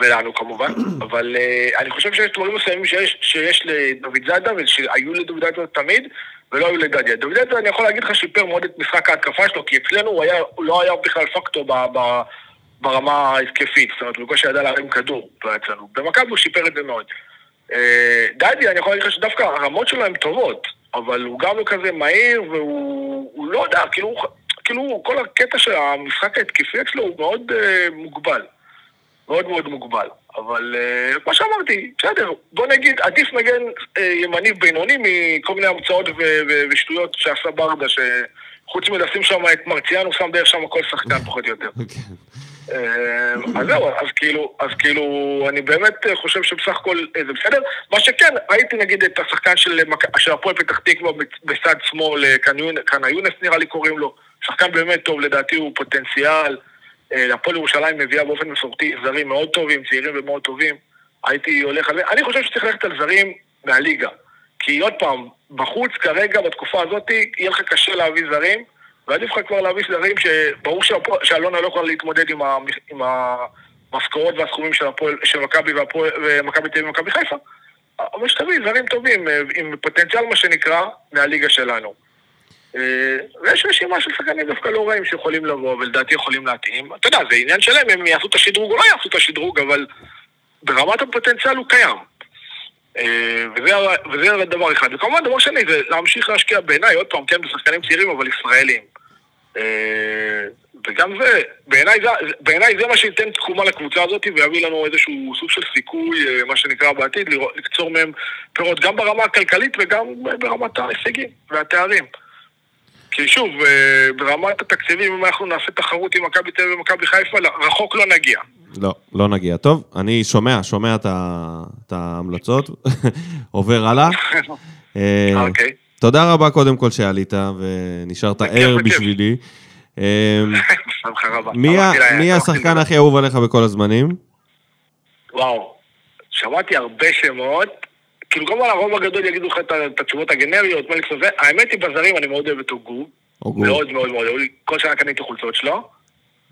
ולנו כמובן, *clears throat* אבל אני חושב שיש דברים מסוימים שיש לדוד זאדה, ושהיו לדוד זאדה תמיד, ולא היו לדדיה. דוד זאדה, אני יכול להגיד לך, שיפר מאוד את משחק ההתקפה שלו, כי אצלנו הוא לא היה בכלל פקטור ברמה ההתקפית, זאת אומרת, הוא בקושי ידע להרים כדור אצלנו. במכבי הוא שיפר את זה מאוד. דדי, אני יכול להגיד לך שדווקא הרמות שלו הן טובות, אבל הוא גם לא כזה מהיר, והוא לא יודע, כאילו, כאילו כל הקטע של המשחק ההתקפי אצלו הוא מאוד uh, מוגבל. מאוד מאוד מוגבל. אבל uh, כמו שאמרתי, בסדר, בוא נגיד, עדיף מגן uh, ימני בינוני מכל מיני המצאות ושטויות שעשה ברדה, שחוץ מלשים שם את מרציאנו, שם דרך שם כל שחקן *laughs* פחות או יותר. אז זהו, אז כאילו, אז כאילו, אני באמת חושב שבסך הכל זה בסדר. מה שכן, ראיתי נגיד את השחקן של, הפועל פתח תקווה בצד שמאל, קנה יונס נראה לי קוראים לו. שחקן באמת טוב, לדעתי הוא פוטנציאל. הפועל ירושלים מביאה באופן מסורתי זרים מאוד טובים, צעירים ומאוד טובים. הייתי הולך על זה. אני חושב שצריך ללכת על זרים מהליגה. כי עוד פעם, בחוץ כרגע, בתקופה הזאת, יהיה לך קשה להביא זרים. ועדיף לך כבר להביא זרים שברור שאלונה לא יכולה להתמודד עם, ה, עם המשכורות והסכומים של, הפועל, של מכבי ומכבי תל אביב ומכבי חיפה. אבל שתביא זרים טובים, עם פוטנציאל מה שנקרא, מהליגה שלנו. ויש רשימה של שחקנים דווקא לא רעים שיכולים לבוא, ולדעתי יכולים להתאים. אתה יודע, זה עניין שלהם, הם יעשו את השדרוג או לא יעשו את השדרוג, אבל ברמת הפוטנציאל הוא קיים. וזה, וזה דבר אחד. וכמובן, דבר שני, זה להמשיך להשקיע בעיניי, עוד פעם, כן, בשחקנים צעירים, אבל ישראלים. וגם זה, בעיניי זה, בעיני זה מה שייתן תקומה לקבוצה הזאת ויביא לנו איזשהו סוג של סיכוי, מה שנקרא בעתיד, לקצור מהם פירות גם ברמה הכלכלית וגם ברמת ההישגים והתארים. כי שוב, ברמת התקציבים, אם אנחנו נעשה תחרות עם מכבי תל אביב ומכבי חיפה, רחוק לא נגיע. לא, לא נגיע. טוב, אני שומע, שומע את ההמלצות, *laughs* עובר הלאה. *laughs* אוקיי. תודה רבה קודם כל שעלית ונשארת ער בשבילי. מי השחקן הכי אהוב עליך בכל הזמנים? וואו, שמעתי הרבה שמות. כאילו כמובן הרוב הגדול יגידו לך את התשובות הגנריות, מליקס וזה. האמת היא בזרים אני מאוד אוהב את אוגו. מאוד מאוד מאוד. כל שנה קניתי חולצות שלו.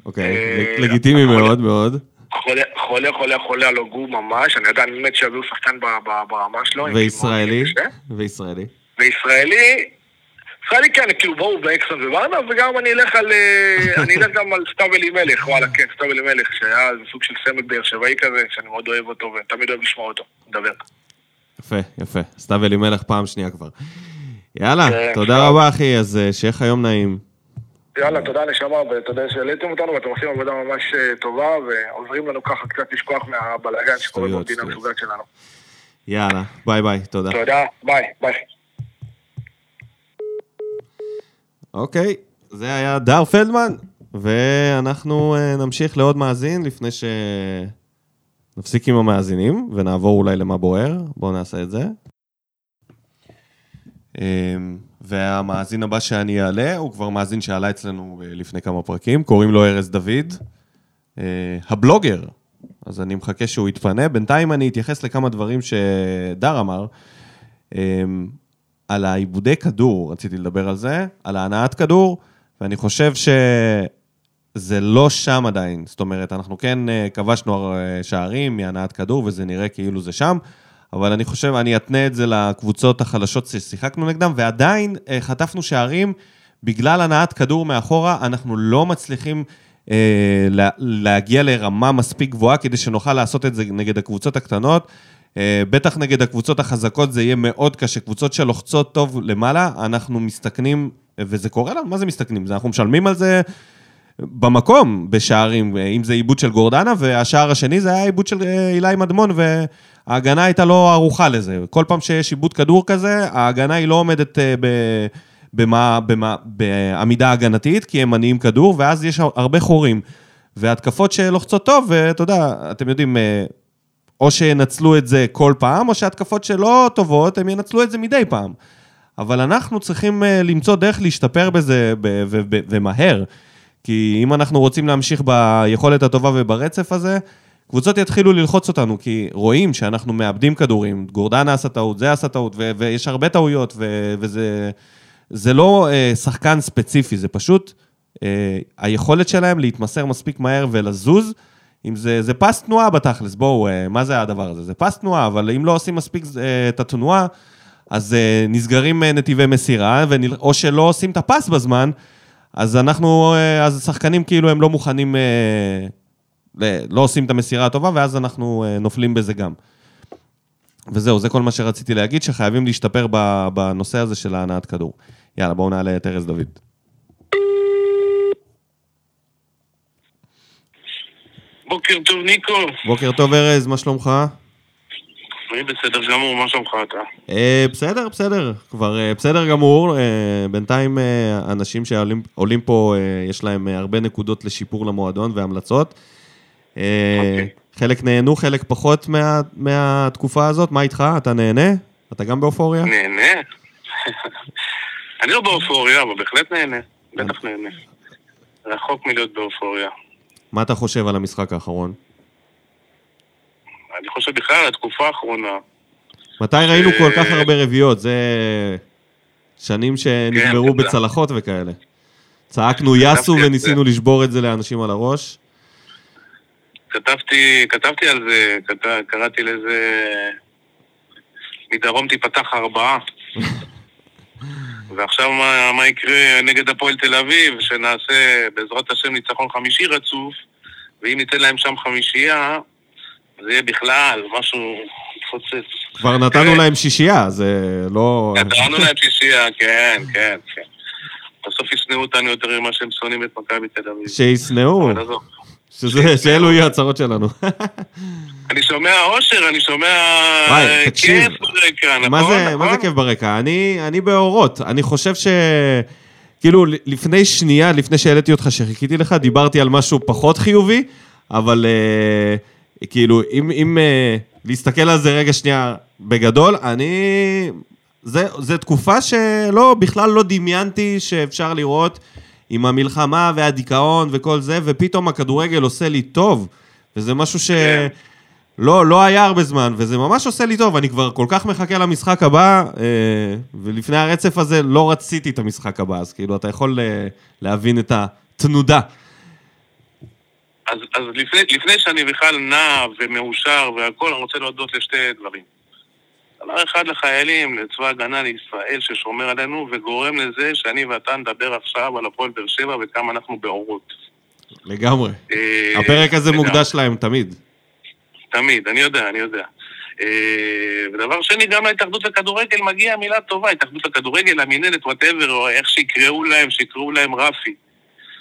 אוקיי, לגיטימי מאוד מאוד. חולה, חולה, חולה, חולה על אוגו ממש. אני יודע באמת שיביאו שחקן ברמה שלו. וישראלי? וישראלי? וישראלי, ישראלי כן, כאילו ברור באקסון וברדה, וגם אני אלך על, *laughs* אני אלך גם על סתיו אלימלך, וואלה כן, סתיו אלימלך, שהיה סוג של סמל באר שבעי כזה, שאני מאוד אוהב אותו ותמיד אוהב לשמוע אותו, מדבר. יפה, יפה. סתיו אלימלך פעם שנייה כבר. יאללה, תודה רבה אחי, אז שיהיה לך יום נעים. יאללה, תודה נשמה, ותודה שהעליתם אותנו, ואתם עושים עבודה ממש טובה, ועוזרים לנו ככה קצת לשכוח מהבלאגן שקורה במדינה המסוגלת שלנו. יאללה, ביי ביי, תודה. תודה, ביי, ביי. אוקיי, זה היה דר פלדמן, ואנחנו נמשיך לעוד מאזין לפני ש... נפסיק עם המאזינים ונעבור אולי למה בוער. בואו נעשה את זה. אמ, והמאזין הבא שאני אעלה, הוא כבר מאזין שעלה אצלנו לפני כמה פרקים, קוראים לו ארז דוד, אה, הבלוגר. אז אני מחכה שהוא יתפנה. בינתיים אני אתייחס לכמה דברים שדר אמר. אמ, על העיבודי כדור, רציתי לדבר על זה, על ההנעת כדור, ואני חושב שזה לא שם עדיין. זאת אומרת, אנחנו כן אה, כבשנו אה, שערים מהנעת כדור, וזה נראה כאילו זה שם, אבל אני חושב, אני אתנה את זה לקבוצות החלשות ששיחקנו נגדם, ועדיין אה, חטפנו שערים בגלל הנעת כדור מאחורה, אנחנו לא מצליחים להגיע לרמה מספיק גבוהה כדי שנוכל לעשות את זה נגד הקבוצות הקטנות. בטח נגד הקבוצות החזקות זה יהיה מאוד קשה. קבוצות שלוחצות טוב למעלה, אנחנו מסתכנים, וזה קורה לנו, מה זה מסתכנים? אנחנו משלמים על זה במקום, בשערים, אם זה עיבוד של גורדנה, והשער השני זה היה עיבוד של אה, אילי מדמון, וההגנה הייתה לא ערוכה לזה. כל פעם שיש עיבוד כדור כזה, ההגנה היא לא עומדת אה, ב... במה, במה, בעמידה הגנתית, כי הם מניעים כדור, ואז יש הרבה חורים. והתקפות שלוחצות טוב, ואתה יודע, אתם יודעים, או שינצלו את זה כל פעם, או שהתקפות שלא טובות, הם ינצלו את זה מדי פעם. אבל אנחנו צריכים אה, למצוא דרך להשתפר בזה ומהר. כי אם אנחנו רוצים להמשיך ביכולת הטובה וברצף הזה, קבוצות יתחילו ללחוץ אותנו, כי רואים שאנחנו מאבדים כדורים. גורדנה עשה טעות, זה עשה טעות, ויש הרבה טעויות, וזה זה לא uh, שחקן ספציפי, זה פשוט uh, היכולת שלהם להתמסר מספיק מהר ולזוז. אם זה, זה פס תנועה בתכלס, בואו, אה, מה זה הדבר הזה? זה פס תנועה, אבל אם לא עושים מספיק אה, את התנועה, אז אה, נסגרים נתיבי מסירה, ונל... או שלא עושים את הפס בזמן, אז אנחנו, אז השחקנים כאילו הם לא מוכנים, לא עושים את המסירה הטובה, ואז אנחנו נופלים בזה גם. וזהו, זה כל מה שרציתי להגיד, שחייבים להשתפר בנושא הזה של ההנעת כדור. יאללה, בואו נעלה את ארז דוד. בוקר טוב, ניקו. בוקר טוב, ארז, מה שלומך? אני בסדר גמור, מה שלומך אתה? אה, בסדר, בסדר. כבר אה, בסדר גמור. אה, בינתיים אנשים שעולים פה, יש להם הרבה נקודות לשיפור למועדון והמלצות. אוקיי. חלק נהנו, חלק פחות מהתקופה הזאת. מה איתך? אתה נהנה? אתה גם באופוריה? נהנה. *laughs* אני לא באופוריה, אבל בהחלט נהנה. בטח נהנה. רחוק מלהיות באופוריה. מה אתה חושב על המשחק האחרון? אני חושב בכלל התקופה האחרונה. מתי ראינו כל כך הרבה רביעיות? זה שנים שנגמרו כן, בצלחות וכאלה. צעקנו יאסו וניסינו לשבור את זה לאנשים על הראש. כתבתי, כתבתי על זה, קראתי לזה מדרום תיפתח ארבעה. *laughs* ועכשיו מה, מה יקרה נגד הפועל תל אביב, שנעשה בעזרת השם ניצחון חמישי רצוף, ואם ניתן להם שם חמישייה, זה יהיה בכלל משהו מפוצץ. כבר נתנו כן. להם שישייה, זה לא... נתנו להם שישייה, כן, כן, כן. בסוף ישנאו אותנו יותר ממה שהם שונאים את מכבי תל אביב. שישנאו. שאלו יהיו הצהרות שלנו. אני שומע אושר, אני שומע כיף ברקע, נכון? מה זה, נכון? מה זה כיף ברקע? אני, אני באורות. אני חושב ש... כאילו, לפני שנייה, לפני שהעליתי אותך, שחיכיתי לך, דיברתי על משהו פחות חיובי, אבל uh, כאילו, אם, אם uh, להסתכל על זה רגע שנייה בגדול, אני... זה, זה תקופה שלא, בכלל לא דמיינתי שאפשר לראות עם המלחמה והדיכאון וכל זה, ופתאום הכדורגל עושה לי טוב, וזה משהו ש... כן. לא, לא היה הרבה זמן, וזה ממש עושה לי טוב, אני כבר כל כך מחכה למשחק הבא, אה, ולפני הרצף הזה לא רציתי את המשחק הבא, אז כאילו, אתה יכול אה, להבין את התנודה. אז, אז לפני, לפני שאני בכלל נע ומאושר והכול, אני רוצה להודות לשתי דברים. דבר אחד לחיילים, לצבא ההגנה לישראל ששומר עלינו וגורם לזה שאני ואתה נדבר עכשיו על הפועל באר שבע וכמה אנחנו באורות. לגמרי. אה, הפרק הזה מוקדש להם תמיד. תמיד, אני יודע, אני יודע. אה, ודבר שני, גם להתאחדות לכדורגל מגיעה מילה טובה, התאחדות לכדורגל, המינהלת, whatever, או איך שיקראו להם, שיקראו להם רפי.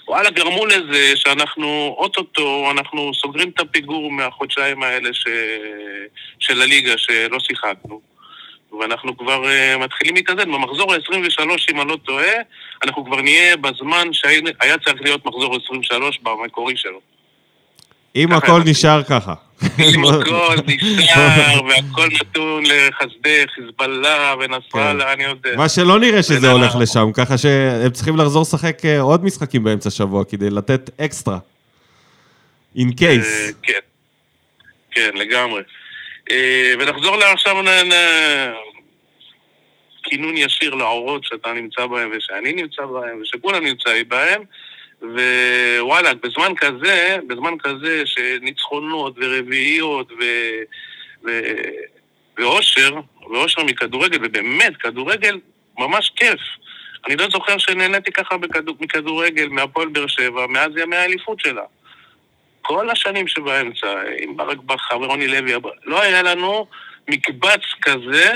וואלה, גרמו לזה שאנחנו, אוטוטו, אנחנו סוגרים את הפיגור מהחודשיים האלה ש... של הליגה שלא שיחקנו. ואנחנו כבר uh, מתחילים להתאזן. במחזור ה-23, אם אני לא טועה, אנחנו כבר נהיה בזמן שהיה צריך להיות מחזור 23 במקורי שלו. אם הכל. נשאר ככה. אם *laughs* הכל נשאר, והכל נתון לחסדי חיזבאללה ונסראללה, אני יודע. מה שלא נראה שזה זה הולך לשם, ככה שהם צריכים לחזור לשחק אה, עוד משחקים באמצע השבוע כדי לתת אקסטרה. In אה, case. כן, כן, לגמרי. אה, ונחזור לעכשיו כינון ישיר לעורות שאתה נמצא בהם ושאני נמצא בהם ושכולם נמצאים בהם ווואלה, בזמן כזה, בזמן כזה שניצחונות ורביעיות ו... ו... ואושר, ואושר מכדורגל, ובאמת, כדורגל ממש כיף. אני לא זוכר שנהניתי ככה בכדור, מכדורגל, מהפועל באר שבע, מאז ימי האליפות שלה. כל השנים שבאמצע, עם ברק בכר ורוני לוי, לא היה לנו מקבץ כזה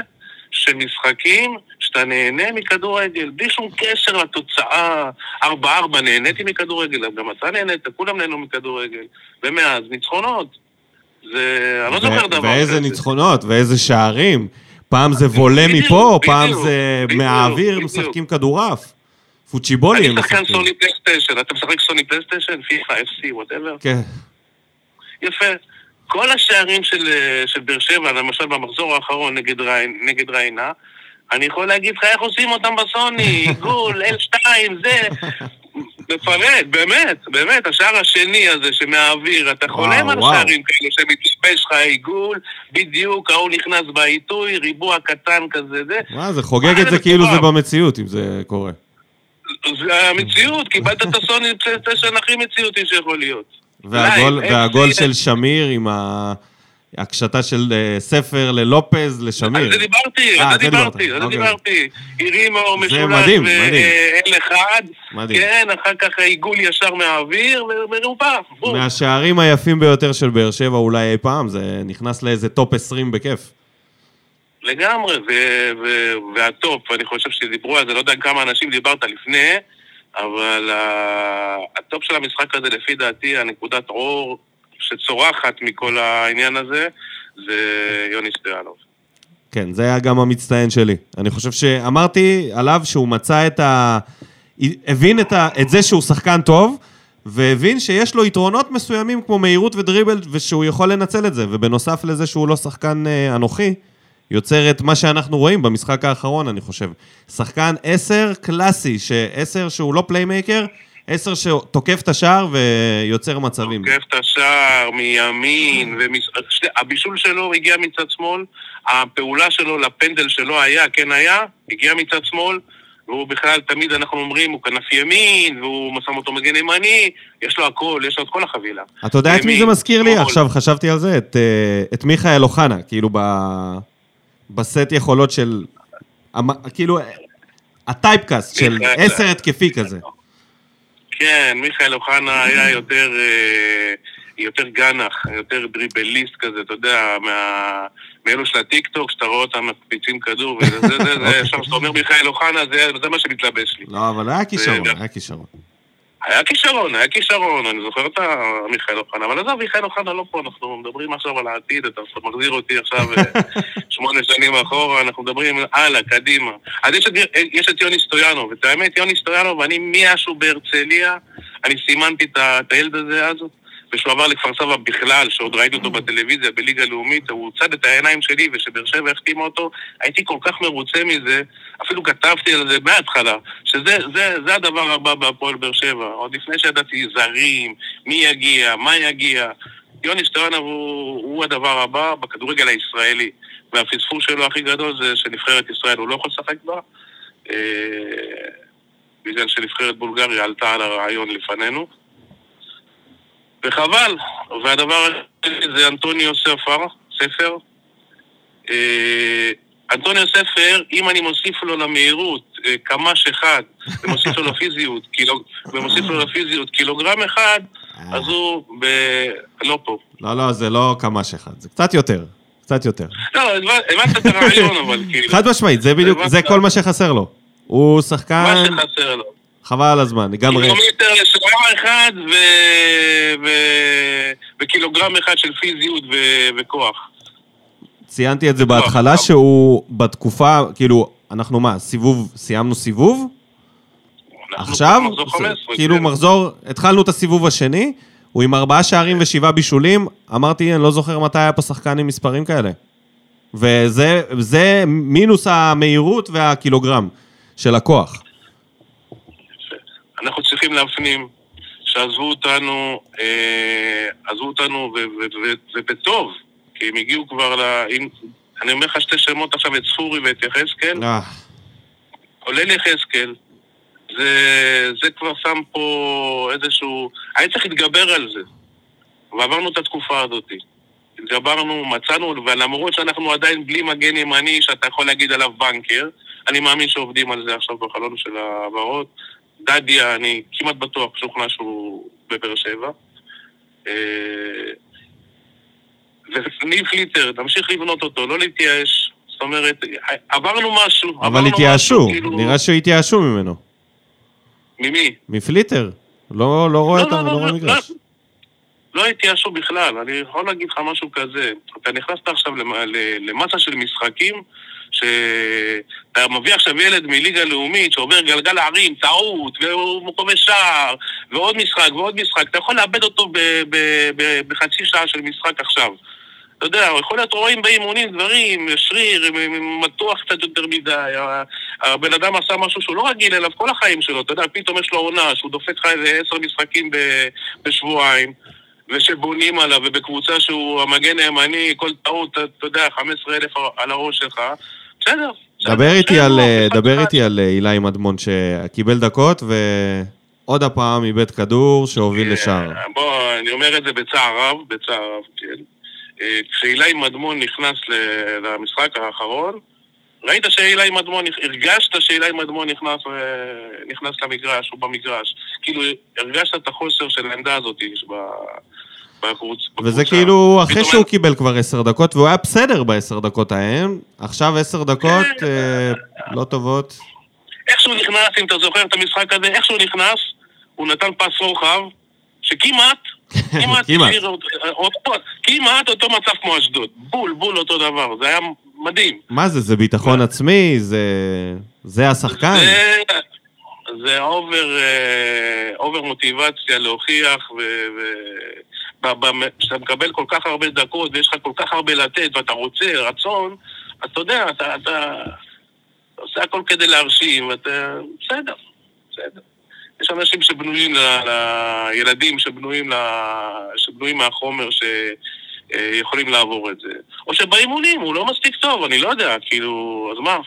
של משחקים שאתה נהנה מכדורגל, בלי שום קשר לתוצאה. ארבע ארבע נהניתי מכדורגל, גם אתה נהנית, כולם נהנו מכדורגל. ומאז, ניצחונות. זה... אני לא זוכר דבר ואיזה כזה. ניצחונות, ואיזה שערים. פעם זה וולה מפה, פעם זה מהאוויר. משחקים כדורעף. פוצ'יבולי אני שחקן. סוני פלייסטיישן, אתה משחק סוני פלייסטיישן, פיפא, FC, whatever? כן. יפה. כל השערים של, של באר שבע, למשל במחזור האחרון נגד ריינה, אני יכול להגיד לך איך עושים אותם בסוני, *laughs* עיגול, L2, זה... מפרט, באמת, באמת, השער השני הזה שמהאוויר, אתה חולם על. שערים כאלה שמתלבש לך עיגול, בדיוק, ההוא נכנס בעיתוי, ריבוע קטן כזה, זה. מה, זה חוגג את זה כאילו זה. במציאות, אם זה קורה. זה המציאות, קיבלת את הסוני פלייסטיישן הכי מציאותי שיכול להיות. והגול, של שמיר עם ה- הקשתה של אה, ספר ללופז לשמיר. על זה דיברתי, אה, על זה זה דיברת, דיברתי, על זה אוקיי. דיברתי. הרימו, משולש מדהים. ואל אחד, מדהים. כן, אחר כך עיגול ישר מהאוויר ומרופף. בום. מהשערים היפים ביותר של באר שבע אולי אי פעם, זה נכנס לאיזה טופ 20 בכיף. לגמרי, והטופ, אני חושב שדיברו על זה, לא יודע כמה אנשים דיברת לפני, אבל הטופ של המשחק הזה, לפי דעתי, הנקודת אור שצורחת מכל העניין הזה, זה יוני סטויאנוב. כן, זה היה גם המצטיין שלי. אני חושב שאמרתי עליו שהוא מצא את ה... הבין את, ה... את זה שהוא שחקן טוב, והבין שיש לו יתרונות מסוימים כמו מהירות ודריבל, ושהוא יכול לנצל את זה. ובנוסף לזה שהוא לא שחקן אה, אנוכי, יוצר את מה שאנחנו רואים במשחק האחרון, אני חושב. שחקן עשר קלאסי, עשר שהוא לא פליימייקר, עשר שתוקף את השער ויוצר מצבים. תוקף את השער מימין. שני- הבישול שלו הגיע מצד שמאל, הפעולה שלו לפנדל שלו היה, כן היה, הגיע מצד שמאל, והוא בכלל, תמיד אנחנו אומרים, הוא כנף ימין, והוא שם אותו מגן ימני, יש לו הכל, יש לו את כל החבילה. אתה יודע את מי זה מזכיר לי? עכשיו חשבתי על זה, את, אה, את מיכאל אוחנה, כאילו ב... בסט יכולות של... כאילו, ה typecast של עשר התקפי כזה. כן, מיכאל אוחנה היה יותר, אה, יותר גנח, יותר דריבליסט כזה, אתה יודע, מה... מאלו של הטיקטוק, שאתה רואה אותם מקפיצים כדור, וזה, זה, זה, זה, *laughs* עכשיו כשאתה אומר מיכאל אוחנה, זה, זה מה שמתלבש לי. לא, אבל היה כישרון, היה כישרון. היה כישרון, היה כישרון, אני זוכר את מיכאל אוחנה, אבל עזוב, מיכאל אוחנה לא פה, אנחנו מדברים עכשיו על העתיד, אתה מחזיר אותי עכשיו אה, *laughs* שמונה שנים אחורה, אנחנו מדברים הלאה, קדימה. אז יש את, יש את יוני סטויאנוב, ואת האמת, יוני סטויאנוב, אני משהו בהרצליה, אני סימנתי את הילד הזה אז, ושהוא עבר לכפר סבא בכלל, שעוד ראיתי אותו בטלוויזיה, בליגה לאומית, הוא צד את העיניים שלי, ושבאר שבע החתימה אותו, הייתי כל כך מרוצה מזה, אפילו כתבתי על זה מההתחלה, שזה זה, זה הדבר הבא בהפועל באר שבע, עוד לפני שידעתי זרים, מי יגיע, מה יגיע. יוני סטויאנוב הוא, הוא הדבר הבא בכדורגל הישראלי, והפספוס שלו הכי גדול זה שנבחרת ישראל הוא לא יכול לשחק בה, אה, בגלל שנבחרת בולגריה עלתה על הרעיון לפנינו. וחבל, והדבר השני זה אנטוניו ספר, ספר. אה, אנטוניו ספר, אם אני מוסיף לו למהירות אה, קמ"ש אחד, ומוסיף לו לפיזיות, קילו, ומוסיף לו לפיזיות קילוגרם אחד, אז הוא ב... לא פה. לא, לא, זה לא קמ"ש אחד, זה קצת יותר, קצת יותר. לא, הבנת את הרעיון, אבל כאילו, חד משמעית, זה בדיוק. זה כל מה שחסר לו. הוא מה שחקן, שחסר לו. חבל על הזמן, גם ריק. קילומטר לשער אחד ו... ו... וקילוגרם אחד של פיזיות ו... וכוח. ציינתי את זה בהתחלה, שהוא בתקופה, כאילו, אנחנו מה, סיבוב, סיימנו סיבוב? עכשיו, מחזור 15, כאילו כן. מחזור, התחלנו את הסיבוב השני, הוא עם ארבעה שערים ושבעה בישולים, אמרתי, אני לא זוכר מתי היה פה שחקן עם מספרים כאלה. וזה זה מינוס המהירות והקילוגרם של הכוח. אנחנו צריכים להפנים שעזבו אותנו, אה, עזבו אותנו ובטוב, כי הם הגיעו כבר ל... אם, אני אומר לך שתי שמות עכשיו, את ספורי ואת יחזקאל. אה. כולל יחזקאל. זה, זה כבר שם פה איזשהו... היה צריך להתגבר על זה. ועברנו את התקופה הזאת. התגברנו, מצאנו, ולמרות שאנחנו עדיין בלי מגן ימני שאתה יכול להגיד עליו בנקר, אני מאמין שעובדים על זה עכשיו בחלון של ההעברות. דדיה, אני כמעט בטוח, שוכנע שהוא בבאר שבע. אה, וניב פליטר, תמשיך לבנות אותו, לא להתייאש. זאת אומרת, עברנו משהו. אבל התייאשו, כאילו... נראה שהתייאשו ממנו. ממי? מפליטר. לא, לא רואה לא, אותם, לא, לא, לא רואה לא, מגרש. לא, לא התייאשו בכלל, אני יכול להגיד לך משהו כזה. אתה נכנסת עכשיו למסה של משחקים, שאתה מביא עכשיו ילד מליגה לאומית שעובר גלגל הערים, טעות, והוא כובש שער, ועוד משחק ועוד משחק, אתה יכול לאבד אותו בחצי שעה של משחק עכשיו. אתה יודע, יכול להיות רואים באימונים דברים, שריר, מתוח קצת יותר מדי, הבן אדם עשה משהו שהוא לא רגיל אליו כל החיים שלו, אתה יודע, פתאום יש לו עונה שהוא דופק לך איזה עשר משחקים בשבועיים. ושבונים עליו, ובקבוצה שהוא המגן הימני, כל טעות, אתה יודע, 15 אלף על הראש שלך, בסדר. דבר איתי על, דבר איתי על אילי מדמון שקיבל דקות ועוד הפעם איבד כדור שהוביל אה, לשער. בוא, אני אומר את זה בצער רב, בצער רב, כן. אה, כשאילי מדמון נכנס למשחק האחרון, ראית שאילי מדמון, הרגשת שאילי מדמון נכנס, אה, נכנס למגרש, הוא במגרש. כאילו, הרגשת את החוסר של העמדה הזאת בקבוצה. וזה כאילו אחרי שהוא קיבל כבר עשר דקות, והוא היה בסדר בעשר דקות ההם, עכשיו עשר דקות כן. אה, לא טובות. איך שהוא נכנס, אם אתה זוכר את המשחק הזה, איך שהוא נכנס, הוא נתן פס רוחב, שכמעט, *laughs* כמעט, כמעט אותו מצב כמו אשדוד. בול, בול אותו דבר. זה היה מדהים. מה זה, זה ביטחון עצמי? זה, זה השחקן? זה, זה over, אה, over מוטיבציה להוכיח, וכשאתה מקבל כל כך הרבה דקות ויש לך כל כך הרבה לתת ואתה רוצה רצון, אז אתה יודע, אתה, אתה, אתה עושה הכל כדי להרשים, ואתה... בסדר, בסדר. יש אנשים שבנויים, לילדים שבנויים, שבנויים מהחומר, ש... אה, לעבור את זה. או שבאימונים הוא לא מספיק טוב, אני לא יודע, כאילו, אז מה?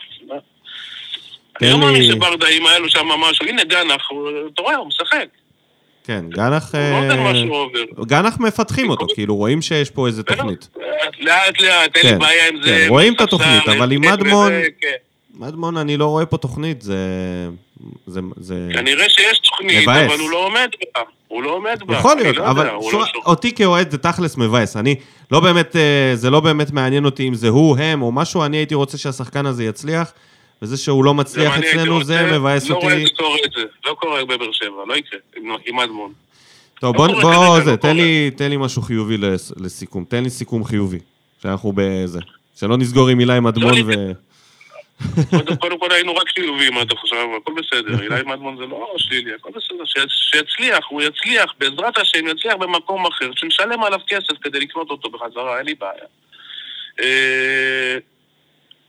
אני לא מאמין שברדה עם האלו שם משהו, הנה גנח, אתה רואה, הוא משחק. כן, גנח... לא גנח מפתחים אותו, כאילו, רואים שיש פה איזה תוכנית. לאט לאט, אין לי כן, בעיה עם זה. כן, רואים את התוכנית, אבל עם מדמון... כן. מדמון, אני לא רואה פה תוכנית, זה... זה, זה... כנראה שיש תוכנית, מבאס. אבל הוא לא עומד בה. הוא לא עומד בה. יכול להיות, לא אבל יודע, שור, לא אותי כאוהד זה תכלס מבאס. אני לא באמת, אה, זה לא באמת מעניין אותי אם זה הוא, הם או משהו, אני הייתי רוצה שהשחקן הזה יצליח, וזה שהוא לא מצליח אצלנו, זה מבאס לא אותי. לא רואה שקורה את זה, לא קורה בבאר שבע, לא יקרה, עם אדמון. טוב, בוא, בוא, בוא זה, לא תן, לי, תן לי משהו חיובי לסיכום, תן לי סיכום חיובי, שאנחנו בזה. שלא נסגור עם מילה עם אדמון ו... קודם כל היינו רק חיובים עד עכשיו, הכל בסדר. *laughs* אילי מדמון זה לא שלילי, הכל בסדר. שיצליח, הוא יצליח, בעזרת השם יצליח במקום אחר, שנשלם עליו כסף כדי לקנות אותו בחזרה, אין לי בעיה. אה,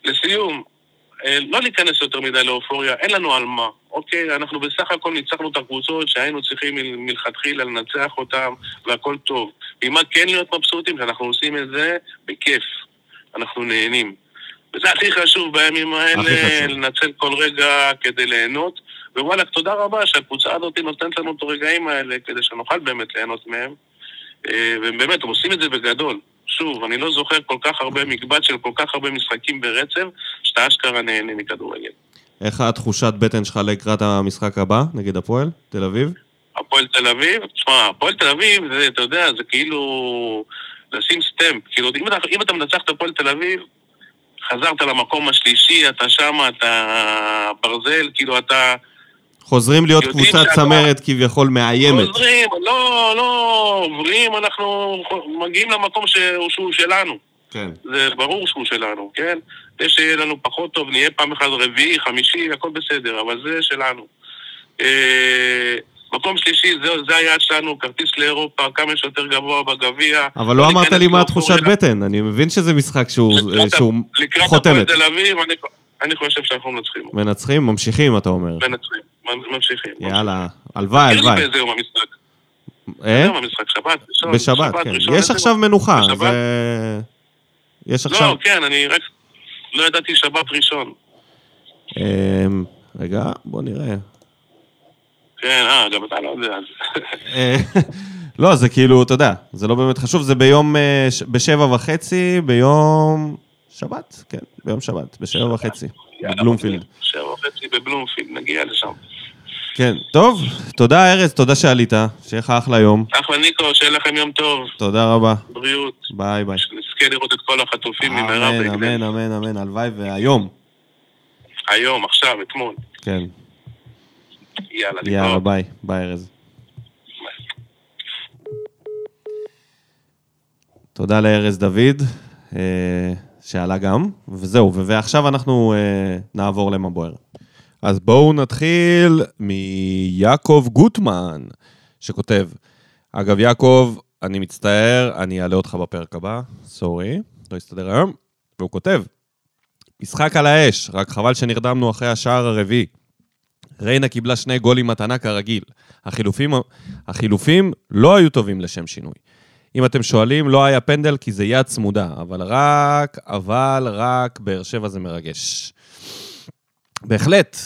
לסיום, אה, לא להיכנס יותר מדי לאופוריה, אין לנו על מה, אוקיי? אנחנו בסך הכל ניצחנו את הקבוצות שהיינו צריכים מלכתחילה לנצח אותן, והכל טוב. ממה כן להיות מבסוטים? שאנחנו עושים את זה בכיף. אנחנו נהנים. וזה הכי חשוב בימים האלה, לנצל כל רגע כדי ליהנות. ווואלה, תודה רבה שהקבוצה הזאת נותנת לנו את הרגעים האלה כדי שנוכל באמת ליהנות מהם. אה, ובאמת, הם עושים את זה בגדול. שוב, אני לא זוכר כל כך הרבה מקבץ של כל כך הרבה משחקים ברצף, שאתה אשכרה נהנה מכדורגל. איך התחושת בטן שלך לקראת המשחק הבא, נגד הפועל, תל אביב? הפועל תל אביב? תשמע, הפועל תל אביב, זה, אתה יודע, זה כאילו לשים סטמפ. כאילו, אם אתה, אם אתה מנצח את הפועל תל אביב, חזרת למקום השלישי, אתה שם, אתה ברזל, כאילו אתה... חוזרים להיות קבוצת צמרת כביכול מאיימת. חוזרים, לא, לא עוברים, אנחנו מגיעים למקום שהוא, שהוא שלנו. כן. זה ברור שהוא שלנו, כן? זה שיהיה לנו פחות טוב, נהיה פעם אחת רביעי, חמישי, הכל בסדר, אבל זה שלנו. אה, מקום שלישי, זה, זה היעד שלנו, כרטיס לאירופה, כמה שיותר גבוה בגביע. אבל לא אמרת לי מה. התחושת בטן, אני מבין שזה משחק שהוא לקראת ה- שהוא לקראת חותמת. הפועל תל אביב, אני, אני חושב שאנחנו מנצחים. מנצחים, ממשיכים, אתה אומר. מנצחים, ממשיכים. יאללה, הלוואי, הלוואי. באיזה יום המשחק. אה? יום המשחק, שבת? ראשון, בשבת, כן. יש עכשיו? מנוחה? זה... יש עכשיו... לא, כן, אני רק לא ידעתי שבת ראשון. אמ, רגע, בוא נראה. כן, אה, גם אתה לא יודע. אה, לא, זה כאילו, אתה יודע, זה לא באמת חשוב, זה ביום, אה, ש- בשבע וחצי, ביום שבת, כן, ביום שבת, בשבע וחצי, בבלומפילד. שבע וחצי בבלומפילד, נגיע לשם. כן, טוב, תודה ארז, תודה שעלית, שיהיה לך אחלה יום, אחלה ניקו, שיהיה לכם יום טוב, תודה רבה, בריאות. ביי ביי. שנזכה לראות את כל החטופים במהרה בהקדם. אמן, אמן, אמן, הלוואי, והיום, היום, עכשיו, אתמול. כן, יאללה, יאללה, להתראות. ביי, ביי ארז. תודה לארז דוד, אה, שעלה גם, וזהו, ועכשיו אנחנו אה, נעבור למה בוער. אז בואו נתחיל מיעקב גוטמן, שכותב, אגב, יעקב, אני מצטער, אני אעלה אותך בפרק הבא, סורי, לא יסתדר היום, והוא כותב, משחק על האש, רק חבל שנרדמנו אחרי השער הרביעי. ריינה קיבלה שני גולים מתנה כרגיל. החילופים, החילופים לא היו טובים לשם שינוי. אם אתם שואלים, לא היה פנדל כי זה יד צמודה, אבל רק, אבל רק באר שבע זה מרגש. בהחלט.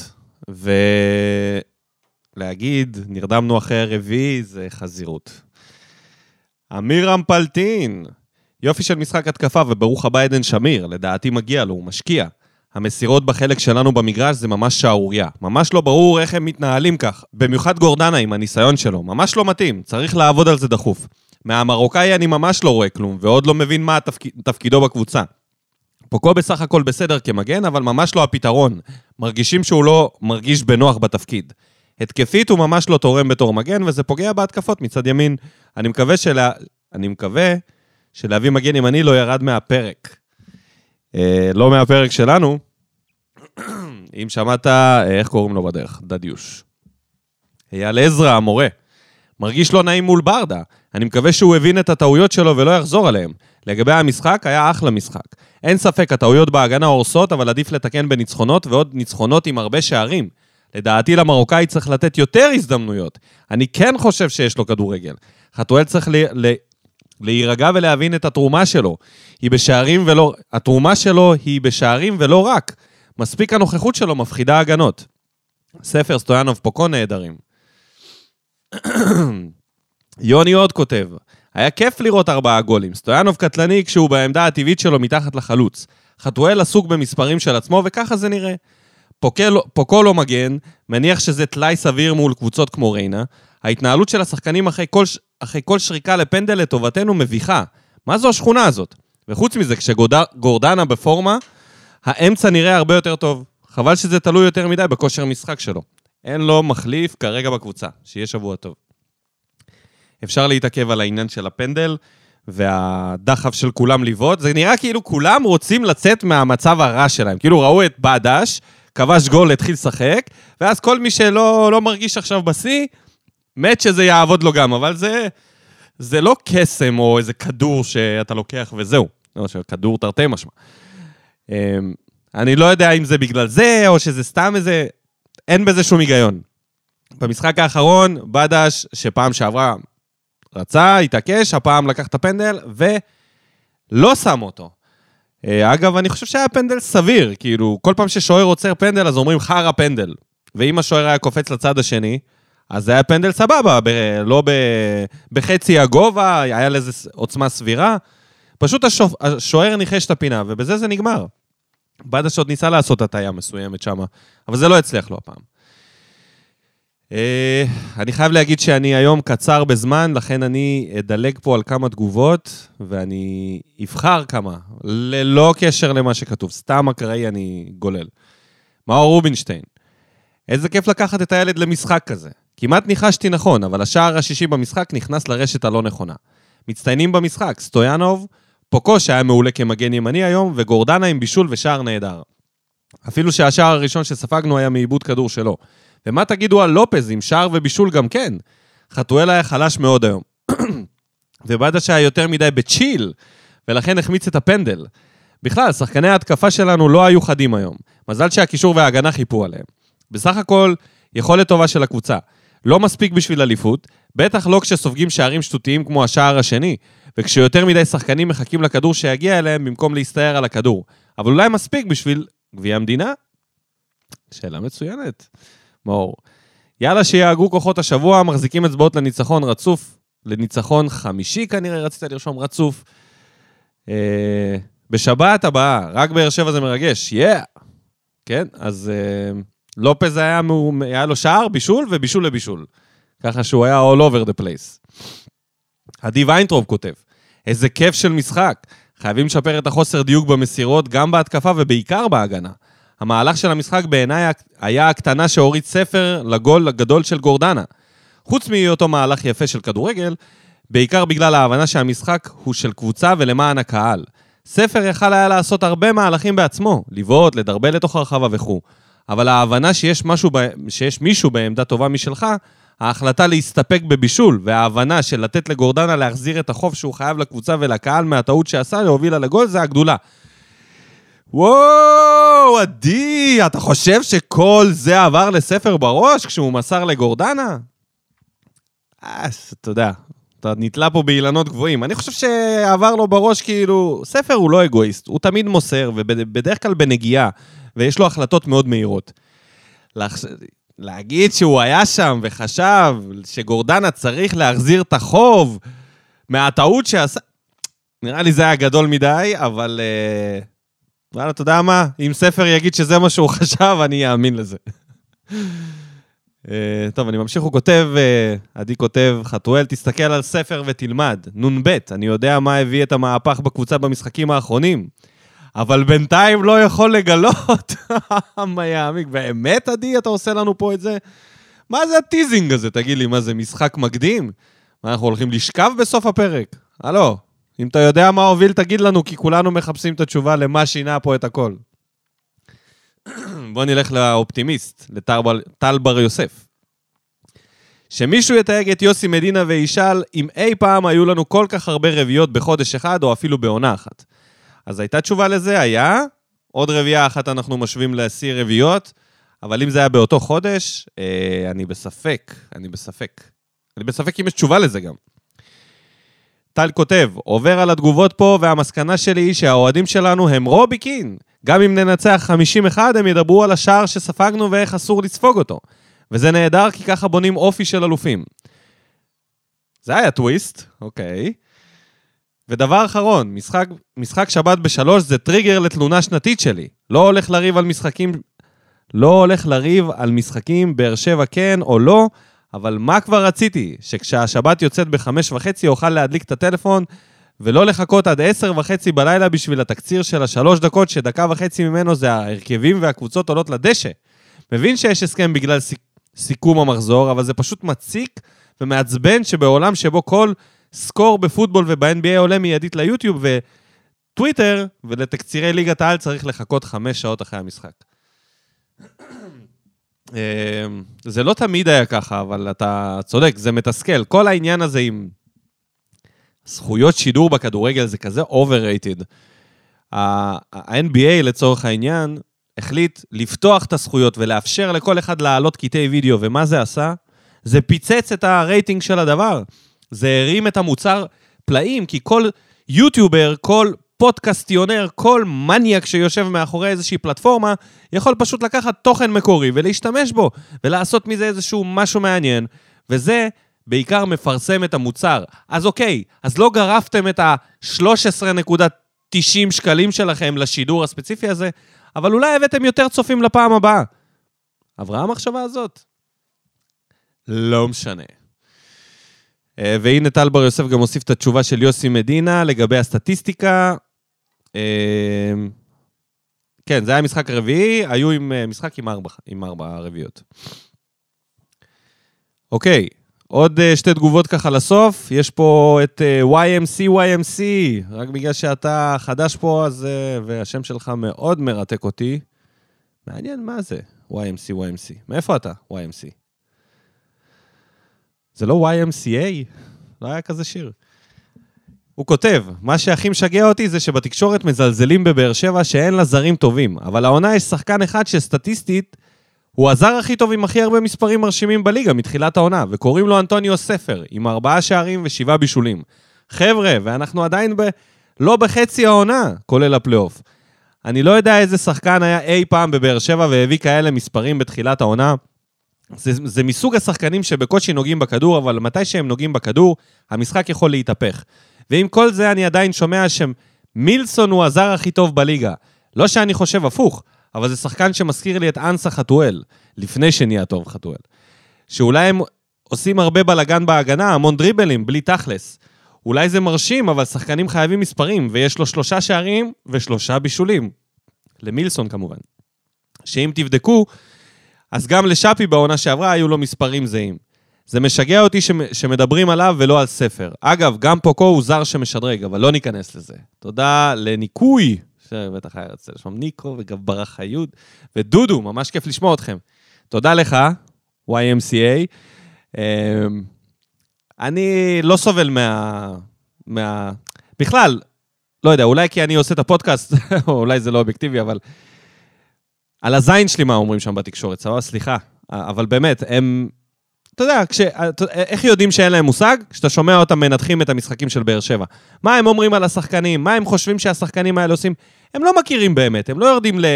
ולהגיד, נרדמנו אחרי הרביעי, זה חזירות. אמיר אמפלטין, יופי של משחק התקפה, וברוך הבא עדן שמיר, לדעתי מגיע לו, הוא משקיע. המסירות בחלק שלנו במגרש זה ממש שערורייה. ממש לא ברור איך הם מתנהלים כך. במיוחד גורדנה עם הניסיון שלו. ממש לא מתאים, צריך לעבוד על זה דחוף. מהמרוקאי אני ממש לא רואה כלום, ועוד לא מבין מה התפק... תפקידו בקבוצה. פוקו בסך הכל בסדר כמגן, אבל ממש לא הפתרון. מרגישים שהוא לא מרגיש בנוח בתפקיד. התקפית הוא ממש לא תורם בתור מגן, וזה פוגע בהתקפות מצד ימין. אני מקווה, שלה... אני מקווה שלהביא מגן ימני לא ירד מהפרק. אה, לא מהפרק שלנו. *clears throat* אם שמעת, אה, איך קוראים לו בדרך? דדיוש. אייל עזרא, המורה. מרגיש לא נעים מול ברדה. אני מקווה שהוא הבין את הטעויות שלו ולא יחזור עליהם. לגבי המשחק, היה אחלה משחק. אין ספק, הטעויות בהגנה הורסות, אבל עדיף לתקן בניצחונות ועוד ניצחונות עם הרבה שערים. לדעתי למרוקאי צריך לתת יותר הזדמנויות. אני כן חושב שיש לו כדורגל. חתואל צריך ל... ל... להירגע ולהבין את התרומה שלו. היא בשערים ולא... התרומה שלו היא בשערים ולא רק. מספיק הנוכחות שלו מפחידה הגנות. ספר סטויאנוב פוקו נהדרים. *coughs* יוני עוד כותב, היה כיף לראות ארבעה גולים. סטויאנוב קטלני כשהוא בעמדה הטבעית שלו מתחת לחלוץ. חתואל עסוק במספרים של עצמו, וככה זה נראה. פוקל, פוקו לא מגן, מניח שזה טלאי סביר מול קבוצות כמו ריינה. ההתנהלות של השחקנים אחרי כל, אחרי כל שריקה לפנדל לטובתנו מביכה. מה זו השכונה הזאת? וחוץ מזה, כשגורדנה בפורמה, האמצע נראה הרבה יותר טוב. חבל שזה תלוי יותר מדי בכושר משחק שלו. אין לו מחליף כרגע בקבוצה. שיהיה שבוע טוב. אפשר להתעכב על העניין של הפנדל והדחף של כולם לבעוט. זה נראה כאילו כולם רוצים לצאת מהמצב הרע שלהם. כאילו ראו את בדש, כבש גול, התחיל לשחק, ואז כל מי שלא לא מרגיש עכשיו בשיא, מת שזה יעבוד לו גם, אבל זה, זה לא קסם או איזה כדור שאתה לוקח וזהו. לא, שכדור תרתי משמע. אמ, אני לא יודע אם זה בגלל זה, או שזה סתם איזה... אין בזה שום היגיון. במשחק האחרון, בדש, שפעם שעברה רצה, התעקש, הפעם לקח את הפנדל, ולא שם אותו. אה, אגב, אני חושב שהיה פנדל סביר, כאילו, כל פעם ששוער עוצר פנדל, אז אומרים חרא פנדל. ואם השוער היה קופץ לצד השני, אז זה היה פנדל סבבה, ב- לא ב- בחצי הגובה, היה לזה עוצמה סבירה. פשוט השופ... השוער ניחש את הפינה, ובזה זה נגמר. בדש עוד ניסה לעשות הטעיה מסוימת שם, אבל זה לא הצליח לו הפעם. אה, אני חייב להגיד שאני היום קצר בזמן, לכן אני אדלג פה על כמה תגובות, ואני אבחר כמה, ללא קשר למה שכתוב, סתם אקראי אני גולל. מאור רובינשטיין, איזה כיף לקחת את הילד למשחק כזה. כמעט ניחשתי נכון, אבל השער השישי במשחק נכנס לרשת הלא נכונה. מצטיינים במשחק, סטויאנוב, פוקו שהיה מעולה כמגן ימני היום, וגורדנה עם בישול ושער נהדר. אפילו שהשער הראשון שספגנו היה מעיבוד כדור שלו. ומה תגידו על לופז עם שער ובישול גם כן? חתואל היה חלש מאוד היום. *clears throat* ובדש היה יותר מדי בצ'יל, ולכן החמיץ את הפנדל. בכלל, שחקני ההתקפה שלנו לא היו חדים היום. מזל שהקישור וההגנה חיפו עליהם. בסך הכל, יכולת טובה של הקבוצה. לא מספיק בשביל אליפות, בטח לא כשסופגים שערים שטותיים כמו השער השני, וכשיותר מדי שחקנים מחכים לכדור שיגיע אליהם במקום להסתער על הכדור. אבל אולי מספיק בשביל גביע המדינה? שאלה מצוינת, מאור. יאללה, שיהגו כוחות השבוע, מחזיקים אצבעות לניצחון רצוף, לניצחון חמישי כנראה, רצית לרשום רצוף. אה, בשבת הבאה, רק באר שבע זה מרגש, יאה! Yeah. כן, אז אה, לופז היה, היה לו שער, בישול ובישול לבישול. ככה שהוא היה all over the place. עדי ויינטרוב כותב, איזה כיף של משחק. חייבים לשפר את החוסר דיוק במסירות, גם בהתקפה ובעיקר בהגנה. המהלך של המשחק בעיניי היה הקטנה שהוריד ספר לגול הגדול של גורדנה. חוץ מהיותו מהלך יפה של כדורגל, בעיקר בגלל ההבנה שהמשחק הוא של קבוצה ולמען הקהל. ספר יכל היה לעשות הרבה מהלכים בעצמו, לבעוט, לדרבל לתוך הרחבה וכו'. אבל ההבנה שיש, משהו, שיש מישהו בעמדה טובה משלך, ההחלטה להסתפק בבישול, וההבנה של לתת לגורדנה להחזיר את החוב שהוא חייב לקבוצה ולקהל מהטעות שעשה, להובילה לגול, זה הגדולה. וואו, עדי, אתה חושב שכל זה עבר לספר בראש כשהוא מסר לגורדנה? אה, אתה יודע, אתה נתלה פה באילנות גבוהים. אני חושב שעבר לו בראש כאילו, ספר הוא לא אגואיסט, הוא תמיד מוסר, ובדרך כלל בנגיעה, ויש לו החלטות מאוד מהירות. להגיד שהוא היה שם וחשב שגורדנה צריך להחזיר את החוב מהטעות שעשה... נראה לי זה היה גדול מדי, אבל... Uh... וואלה, אתה יודע מה? אם ספר יגיד שזה מה שהוא *laughs* חשב, אני אאמין לזה. uh, טוב, אני ממשיך, הוא כותב, uh, עדי כותב, חתואל, תסתכל על ספר ותלמד. נ"ב, אני יודע מה הביא את המהפך בקבוצה במשחקים האחרונים. אבל בינתיים לא יכול לגלות. *laughs* מה יעמיק, באמת, עדי, אתה עושה לנו פה את זה? מה זה הטיזינג הזה? תגיד לי, מה זה משחק מקדים? מה, אנחנו הולכים לשכב בסוף הפרק? הלו, אם אתה יודע מה הוביל, תגיד לנו, כי כולנו מחפשים את התשובה למה שינה פה את הכל. בוא נלך לאופטימיסט, לטל בר יוסף. שמישהו יתייג את יוסי מדינה וישאל אם אי פעם היו לנו כל כך הרבה רביעיות בחודש אחד, או אפילו בעונה אחת. אז הייתה תשובה לזה, היה. עוד רביעייה אחת אנחנו משווים לשיא רביעיות, אבל אם זה היה באותו חודש, אה, אני בספק, אני בספק. אני בספק אם יש תשובה לזה גם. טל כותב, עובר על התגובות פה, והמסקנה שלי היא שהאוהדים שלנו הם רובי קין. גם אם ננצח 51, הם ידברו על השער שספגנו ואיך אסור לספוג אותו. וזה נהדר, כי ככה בונים אופי של אלופים. זה היה טוויסט, אוקיי. ודבר אחרון, משחק, משחק שבת בשלוש זה טריגר לתלונה שנתית שלי. לא הולך לריב על משחקים... לא הולך לריב על משחקים באר שבע כן או לא, אבל מה כבר רציתי? שכשהשבת יוצאת בחמש וחצי אוכל להדליק את הטלפון ולא לחכות עד עשר וחצי בלילה בשביל התקציר של השלוש דקות, שדקה וחצי ממנו זה ההרכבים והקבוצות עולות לדשא. מבין שיש הסכם בגלל. סיכום המחזור, אבל זה פשוט מציק ומעצבן שבעולם שבו כל סקור בפוטבול וב-NBA עולה מיידית ליוטיוב, וטוויטר ולתקצירי ליגת העל צריך לחכות חמש שעות אחרי המשחק. אמ, זה לא תמיד היה ככה, אבל אתה צודק, זה מתסכל. כל העניין הזה עם זכויות שידור בכדורגל זה כזה overrated. ה-NBA לצורך העניין החליט לפתוח את הזכויות ולאפשר לכל אחד להעלות קטעי וידאו, ומה זה עשה? זה פיצץ את הרייטינג של הדבר. זה הרים את המוצר פלאים, כי כל יוטיובר, כל פודקאסטיונר, כל מניאק שיושב מאחורי איזושהי פלטפורמה, יכול פשוט לקחת תוכן מקורי ולהשתמש בו, ולעשות מזה איזשהו משהו מעניין, וזה בעיקר מפרסם את המוצר. אז אוקיי, אז לא גרפתם את ה-13.90 שקלים שלכם לשידור הספציפי הזה, אבל אולי הבאתם יותר צופים לפעם הבאה. עברה המחשבה הזאת? לא משנה. אה, והנה טל בר יוסף גם הוסיף את התשובה של יוסי מדינה לגבי הסטטיסטיקה. אה, כן, זה היה משחק רביעי, היו עם אה, משחק עם ארבע, עם ארבע רביעיות. אוקיי, עוד שתי תגובות ככה לסוף. יש פה את YMC YMC, רק בגלל שאתה חדש פה, אז... והשם שלך מאוד מרתק אותי. מעניין מה זה. YMC, YMC. מאיפה אתה, YMC? זה לא YMCA? לא היה כזה שיר. הוא כותב, מה שהכי משגע אותי זה שבתקשורת מזלזלים בבאר שבע שאין לה זרים טובים, אבל העונה יש שחקן אחד שסטטיסטית הוא הזר הכי טוב עם הכי הרבה מספרים מרשימים בליגה מתחילת העונה, וקוראים לו אנטוניו ספר, עם ארבעה שערים ושבעה בישולים. חבר'ה, ואנחנו עדיין ב... לא בחצי העונה, כולל הפלייאוף. אני לא יודע איזה שחקן היה אי פעם בבאר שבע והביא כאלה מספרים בתחילת העונה. זה, זה מסוג השחקנים שבקושי נוגעים בכדור, אבל מתי שהם נוגעים בכדור, המשחק יכול להתהפך. ועם כל זה אני עדיין שומע שמילסון הוא הזר הכי טוב בליגה. לא שאני חושב הפוך, אבל זה שחקן שמזכיר לי את אנסה חתואל, לפני שנהיה טוב חתואל. שאולי הם עושים הרבה בלאגן בהגנה, המון דריבלים, בלי תכלס. אולי זה מרשים, אבל שחקנים חייבים מספרים, ויש לו שלושה שערים ושלושה בישולים. למילסון כמובן. שאם תבדקו, אז גם לשאפי בעונה שעברה היו לו מספרים זהים. זה משגע אותי שמדברים עליו ולא על ספר. אגב, גם פוקו הוא זר שמשדרג, אבל לא ניכנס לזה. תודה לניקוי, שבטח היה רוצה לשמוע ניקו וגם ברח חיוד, ודודו, ממש כיף לשמוע אתכם. תודה לך, YMCA. אמ, אני לא סובל מה... מה... בכלל, לא יודע, אולי כי אני עושה את הפודקאסט, *laughs* או אולי זה לא אובייקטיבי, אבל... על הזין שלי מה אומרים שם בתקשורת, סבבה? סליחה. אבל באמת, הם... אתה יודע, כש... איך יודעים שאין להם מושג? כשאתה שומע אותם מנתחים את המשחקים של באר שבע. מה הם אומרים על השחקנים? מה הם חושבים שהשחקנים האלה עושים? הם לא מכירים באמת, הם לא יורדים ל...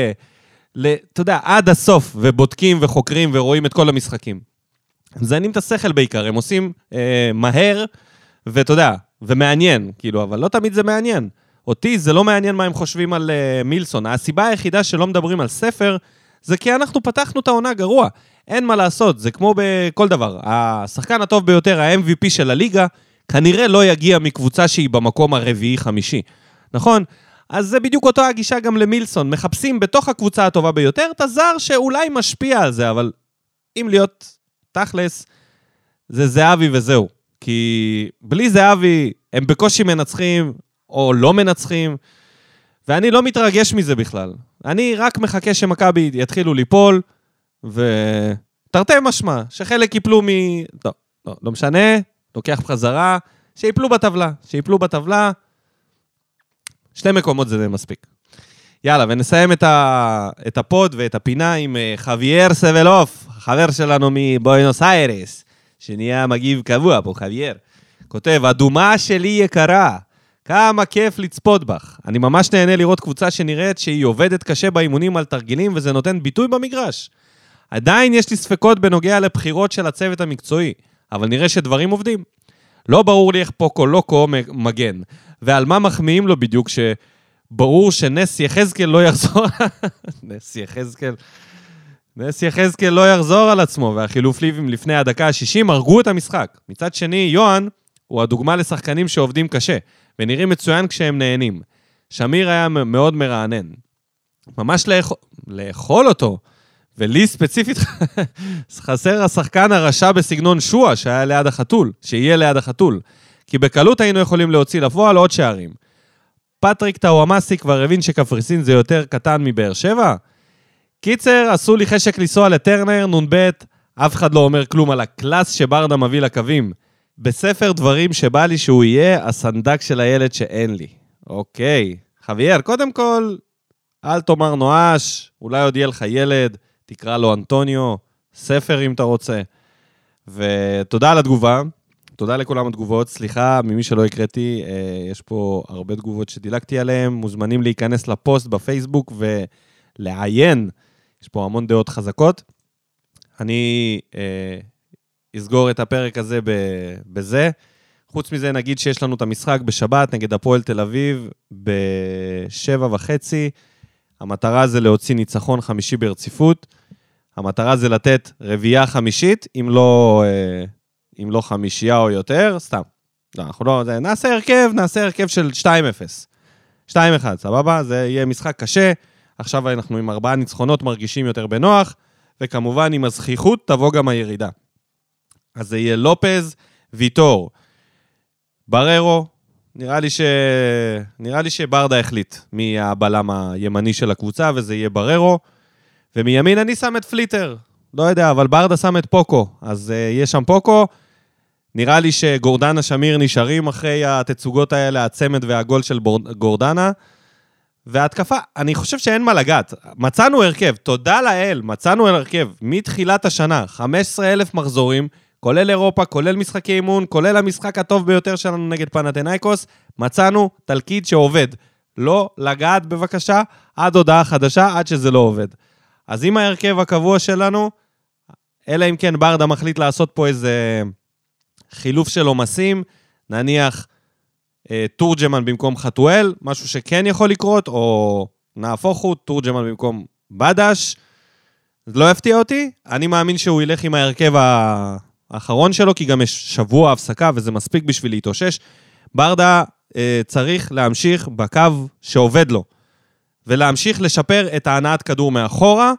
ל... אתה יודע, עד הסוף, ובודקים וחוקרים ורואים את כל המשחקים. מזיינים את השכל בעיקר, הם עושים אה, מהר, ואתה יודע, ומעניין, כאילו, אבל לא תמיד זה מעניין. אותי זה לא מעניין מה הם חושבים על uh, מילסון. הסיבה היחידה שלא מדברים על ספר, זה כי אנחנו פתחנו את העונה גרוע. אין מה לעשות, זה כמו בכל דבר. השחקן הטוב ביותר, ה-MVP של הליגה, כנראה לא יגיע מקבוצה שהיא במקום הרביעי-חמישי. נכון? אז זה בדיוק אותו הגישה גם למילסון. מחפשים בתוך הקבוצה הטובה ביותר את הזר שאולי משפיע על זה, אבל אם להיות תכלס, זה זהבי וזהו. כי בלי זהבי הם בקושי מנצחים, או לא מנצחים, ואני לא מתרגש מזה בכלל. אני רק מחכה שמכבי יתחילו ליפול, ותרתי משמע, שחלק ייפלו מ... לא, לא, לא משנה, לוקח בחזרה, שיפלו בטבלה, שיפלו בטבלה. שתי מקומות זה מספיק. יאללה, ונסיים את, ה... את הפוד ואת הפינה עם אה, חוויאר סבלוף, חבר שלנו מבואנוס איירס, שנהיה מגיב קבוע פה, חוויאר. כותב, אדומה שלי יקרה, כמה כיף לצפות בך. אני ממש נהנה לראות קבוצה שנראית שהיא עובדת קשה באימונים על תרגילים וזה נותן ביטוי במגרש. עדיין יש לי ספקות בנוגע לבחירות של הצוות המקצועי, אבל נראה שדברים עובדים. לא ברור לי איך פוקו לוקו מגן, ועל מה מחמיאים לו בדיוק שברור שנס יחזקאל לא יחזור... *laughs* נס יחזקאל... נס יחזקאל לא יחזור על עצמו, והחילוף ליבים לפני הדקה ה-60 הרגו את המשחק. מצד שני, יוהן הוא הדוגמה לשחקנים שעובדים קשה. ונראים מצוין כשהם נהנים. שמיר היה מאוד מרענן. ממש לאכול, לאכול אותו, ולי ספציפית *laughs* חסר השחקן הרשע בסגנון שואה שהיה ליד החתול, שיהיה ליד החתול. כי בקלות היינו יכולים להוציא לפועל עוד שערים. פטריק טאוואמאסי כבר הבין שקפריסין זה יותר קטן מבאר שבע? קיצר, עשו לי חשק לנסוע לטרנר, נ"ב, אף אחד לא אומר כלום על הקלאס שברדה מביא לקווים. בספר דברים שבא לי שהוא יהיה הסנדק של הילד שאין לי. אוקיי. חוויאר, קודם כל, אל תאמר נואש, אולי עוד יהיה לך ילד, תקרא לו אנטוניו, ספר אם אתה רוצה. ותודה על התגובה, תודה לכולם התגובות. סליחה, ממי שלא הקראתי, אה, יש פה הרבה תגובות שדילגתי עליהן. מוזמנים להיכנס לפוסט בפייסבוק ולעיין, יש פה המון דעות חזקות. אני אה, אסגור את הפרק הזה בזה. חוץ מזה, נגיד שיש לנו את המשחק בשבת נגד הפועל תל אביב בשבע וחצי. המטרה זה להוציא ניצחון חמישי ברציפות. המטרה זה לתת רביעייה חמישית, אם לא, אה, אם לא חמישייה או יותר, סתם. לא, אנחנו לא... נעשה הרכב, נעשה הרכב של 2-0. 2-1, סבבה? זה יהיה משחק קשה. עכשיו אנחנו עם ארבעה ניצחונות מרגישים יותר בנוח, וכמובן עם הזכיחות תבוא גם הירידה. אז זה יהיה לופז, ויטור, בררו, נראה לי, ש... נראה לי שברדה החליט מי הבלם הימני של הקבוצה, וזה יהיה בררו. ומימין אני שם את פליטר. לא יודע, אבל ברדה שם את פוקו. אז uh, יש שם פוקו. נראה לי שגורדנה שמיר נשארים אחרי התצוגות האלה, הצמד והגול של בור... גורדנה. והתקפה, אני חושב שאין מה לגעת. מצאנו הרכב, תודה לאל, מצאנו הרכב מתחילת השנה, 15,000 מחזורים, כולל אירופה, כולל משחקי אימון, כולל המשחק הטוב ביותר שלנו נגד פנתנאיקוס, מצאנו תלכיד שעובד. לא לגעת בבקשה עד הודעה חדשה, עד שזה לא עובד. אז עם ההרכב הקבוע שלנו, אלא אם כן ברדה מחליט לעשות פה איזה חילוף של עומסים, נניח אה, תורג'מן במקום חתואל, משהו שכן יכול לקרות, או נהפוך הוא, תורג'מן במקום בדש. לא יפתיע אותי, אני מאמין שהוא ילך עם ההרכב האחרון שלו, כי גם יש שבוע הפסקה וזה מספיק בשביל להתאושש. ברדה אה, צריך להמשיך בקו שעובד לו, ולהמשיך לשפר את ההנעת כדור מאחורה,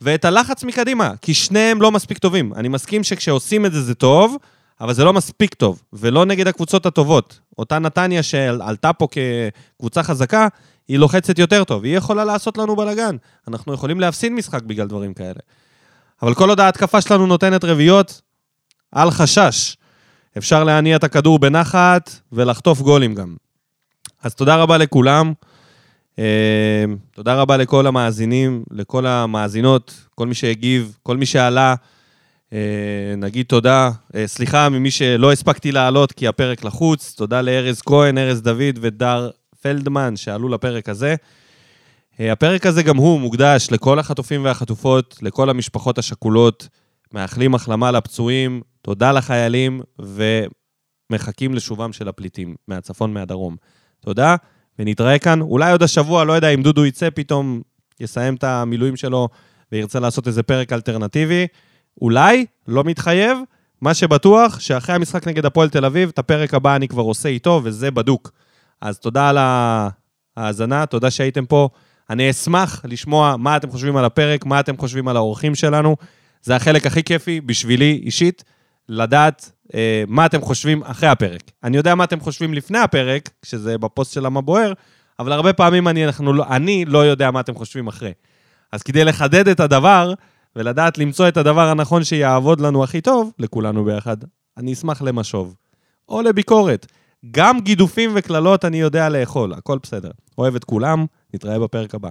ואת הלחץ מקדימה, כי שניהם לא מספיק טובים. אני מסכים שכשעושים את זה זה טוב, אבל זה לא מספיק טוב, ולא נגד הקבוצות הטובות. אותה נתניה שעלתה פה כקבוצה חזקה, היא לוחצת יותר טוב, היא יכולה לעשות לנו בלאגן. אנחנו יכולים להפסיד משחק בגלל דברים כאלה. אבל כל עוד ההתקפה שלנו נותנת רביעיות, אל חשש. אפשר להניע את הכדור בנחת ולחטוף גולים גם. אז תודה רבה לכולם. אה, תודה רבה לכל המאזינים, לכל המאזינות, כל מי שהגיב, כל מי שעלה. אה, נגיד תודה, אה, סליחה ממי שלא הספקתי לעלות כי הפרק לחוץ, תודה לארז כהן, ארז דוד ודר פלדמן שעלו לפרק הזה. הפרק הזה גם הוא מוקדש לכל החטופים והחטופות, לכל המשפחות השכולות, מאחלים החלמה לפצועים, תודה לחיילים, ומחכים לשובם של הפליטים מהצפון, מהדרום. תודה, ונתראה כאן. אולי עוד השבוע, לא יודע אם דודו יצא פתאום, יסיים את המילואים שלו וירצה לעשות איזה פרק אלטרנטיבי. אולי, לא מתחייב. מה שבטוח, שאחרי המשחק נגד הפועל תל אביב, את הפרק הבא אני כבר עושה איתו, וזה בדוק. אז תודה על ההאזנה, תודה שהייתם פה. אני אשמח לשמוע מה אתם חושבים על הפרק, מה אתם חושבים על האורחים שלנו. זה החלק הכי כיפי בשבילי אישית, לדעת אה, מה אתם חושבים אחרי הפרק. אני יודע מה אתם חושבים לפני הפרק, כשזה בפוסט של למה בוער, אבל הרבה פעמים אני, אנחנו, לא, אני לא יודע מה אתם חושבים אחרי. אז כדי לחדד את הדבר, ולדעת למצוא את הדבר הנכון שיעבוד לנו הכי טוב, לכולנו ביחד, אני אשמח למשוב. או לביקורת. גם גידופים וקללות אני יודע לאכול, הכל בסדר. אוהב את כולם, נתראה בפרק הבא.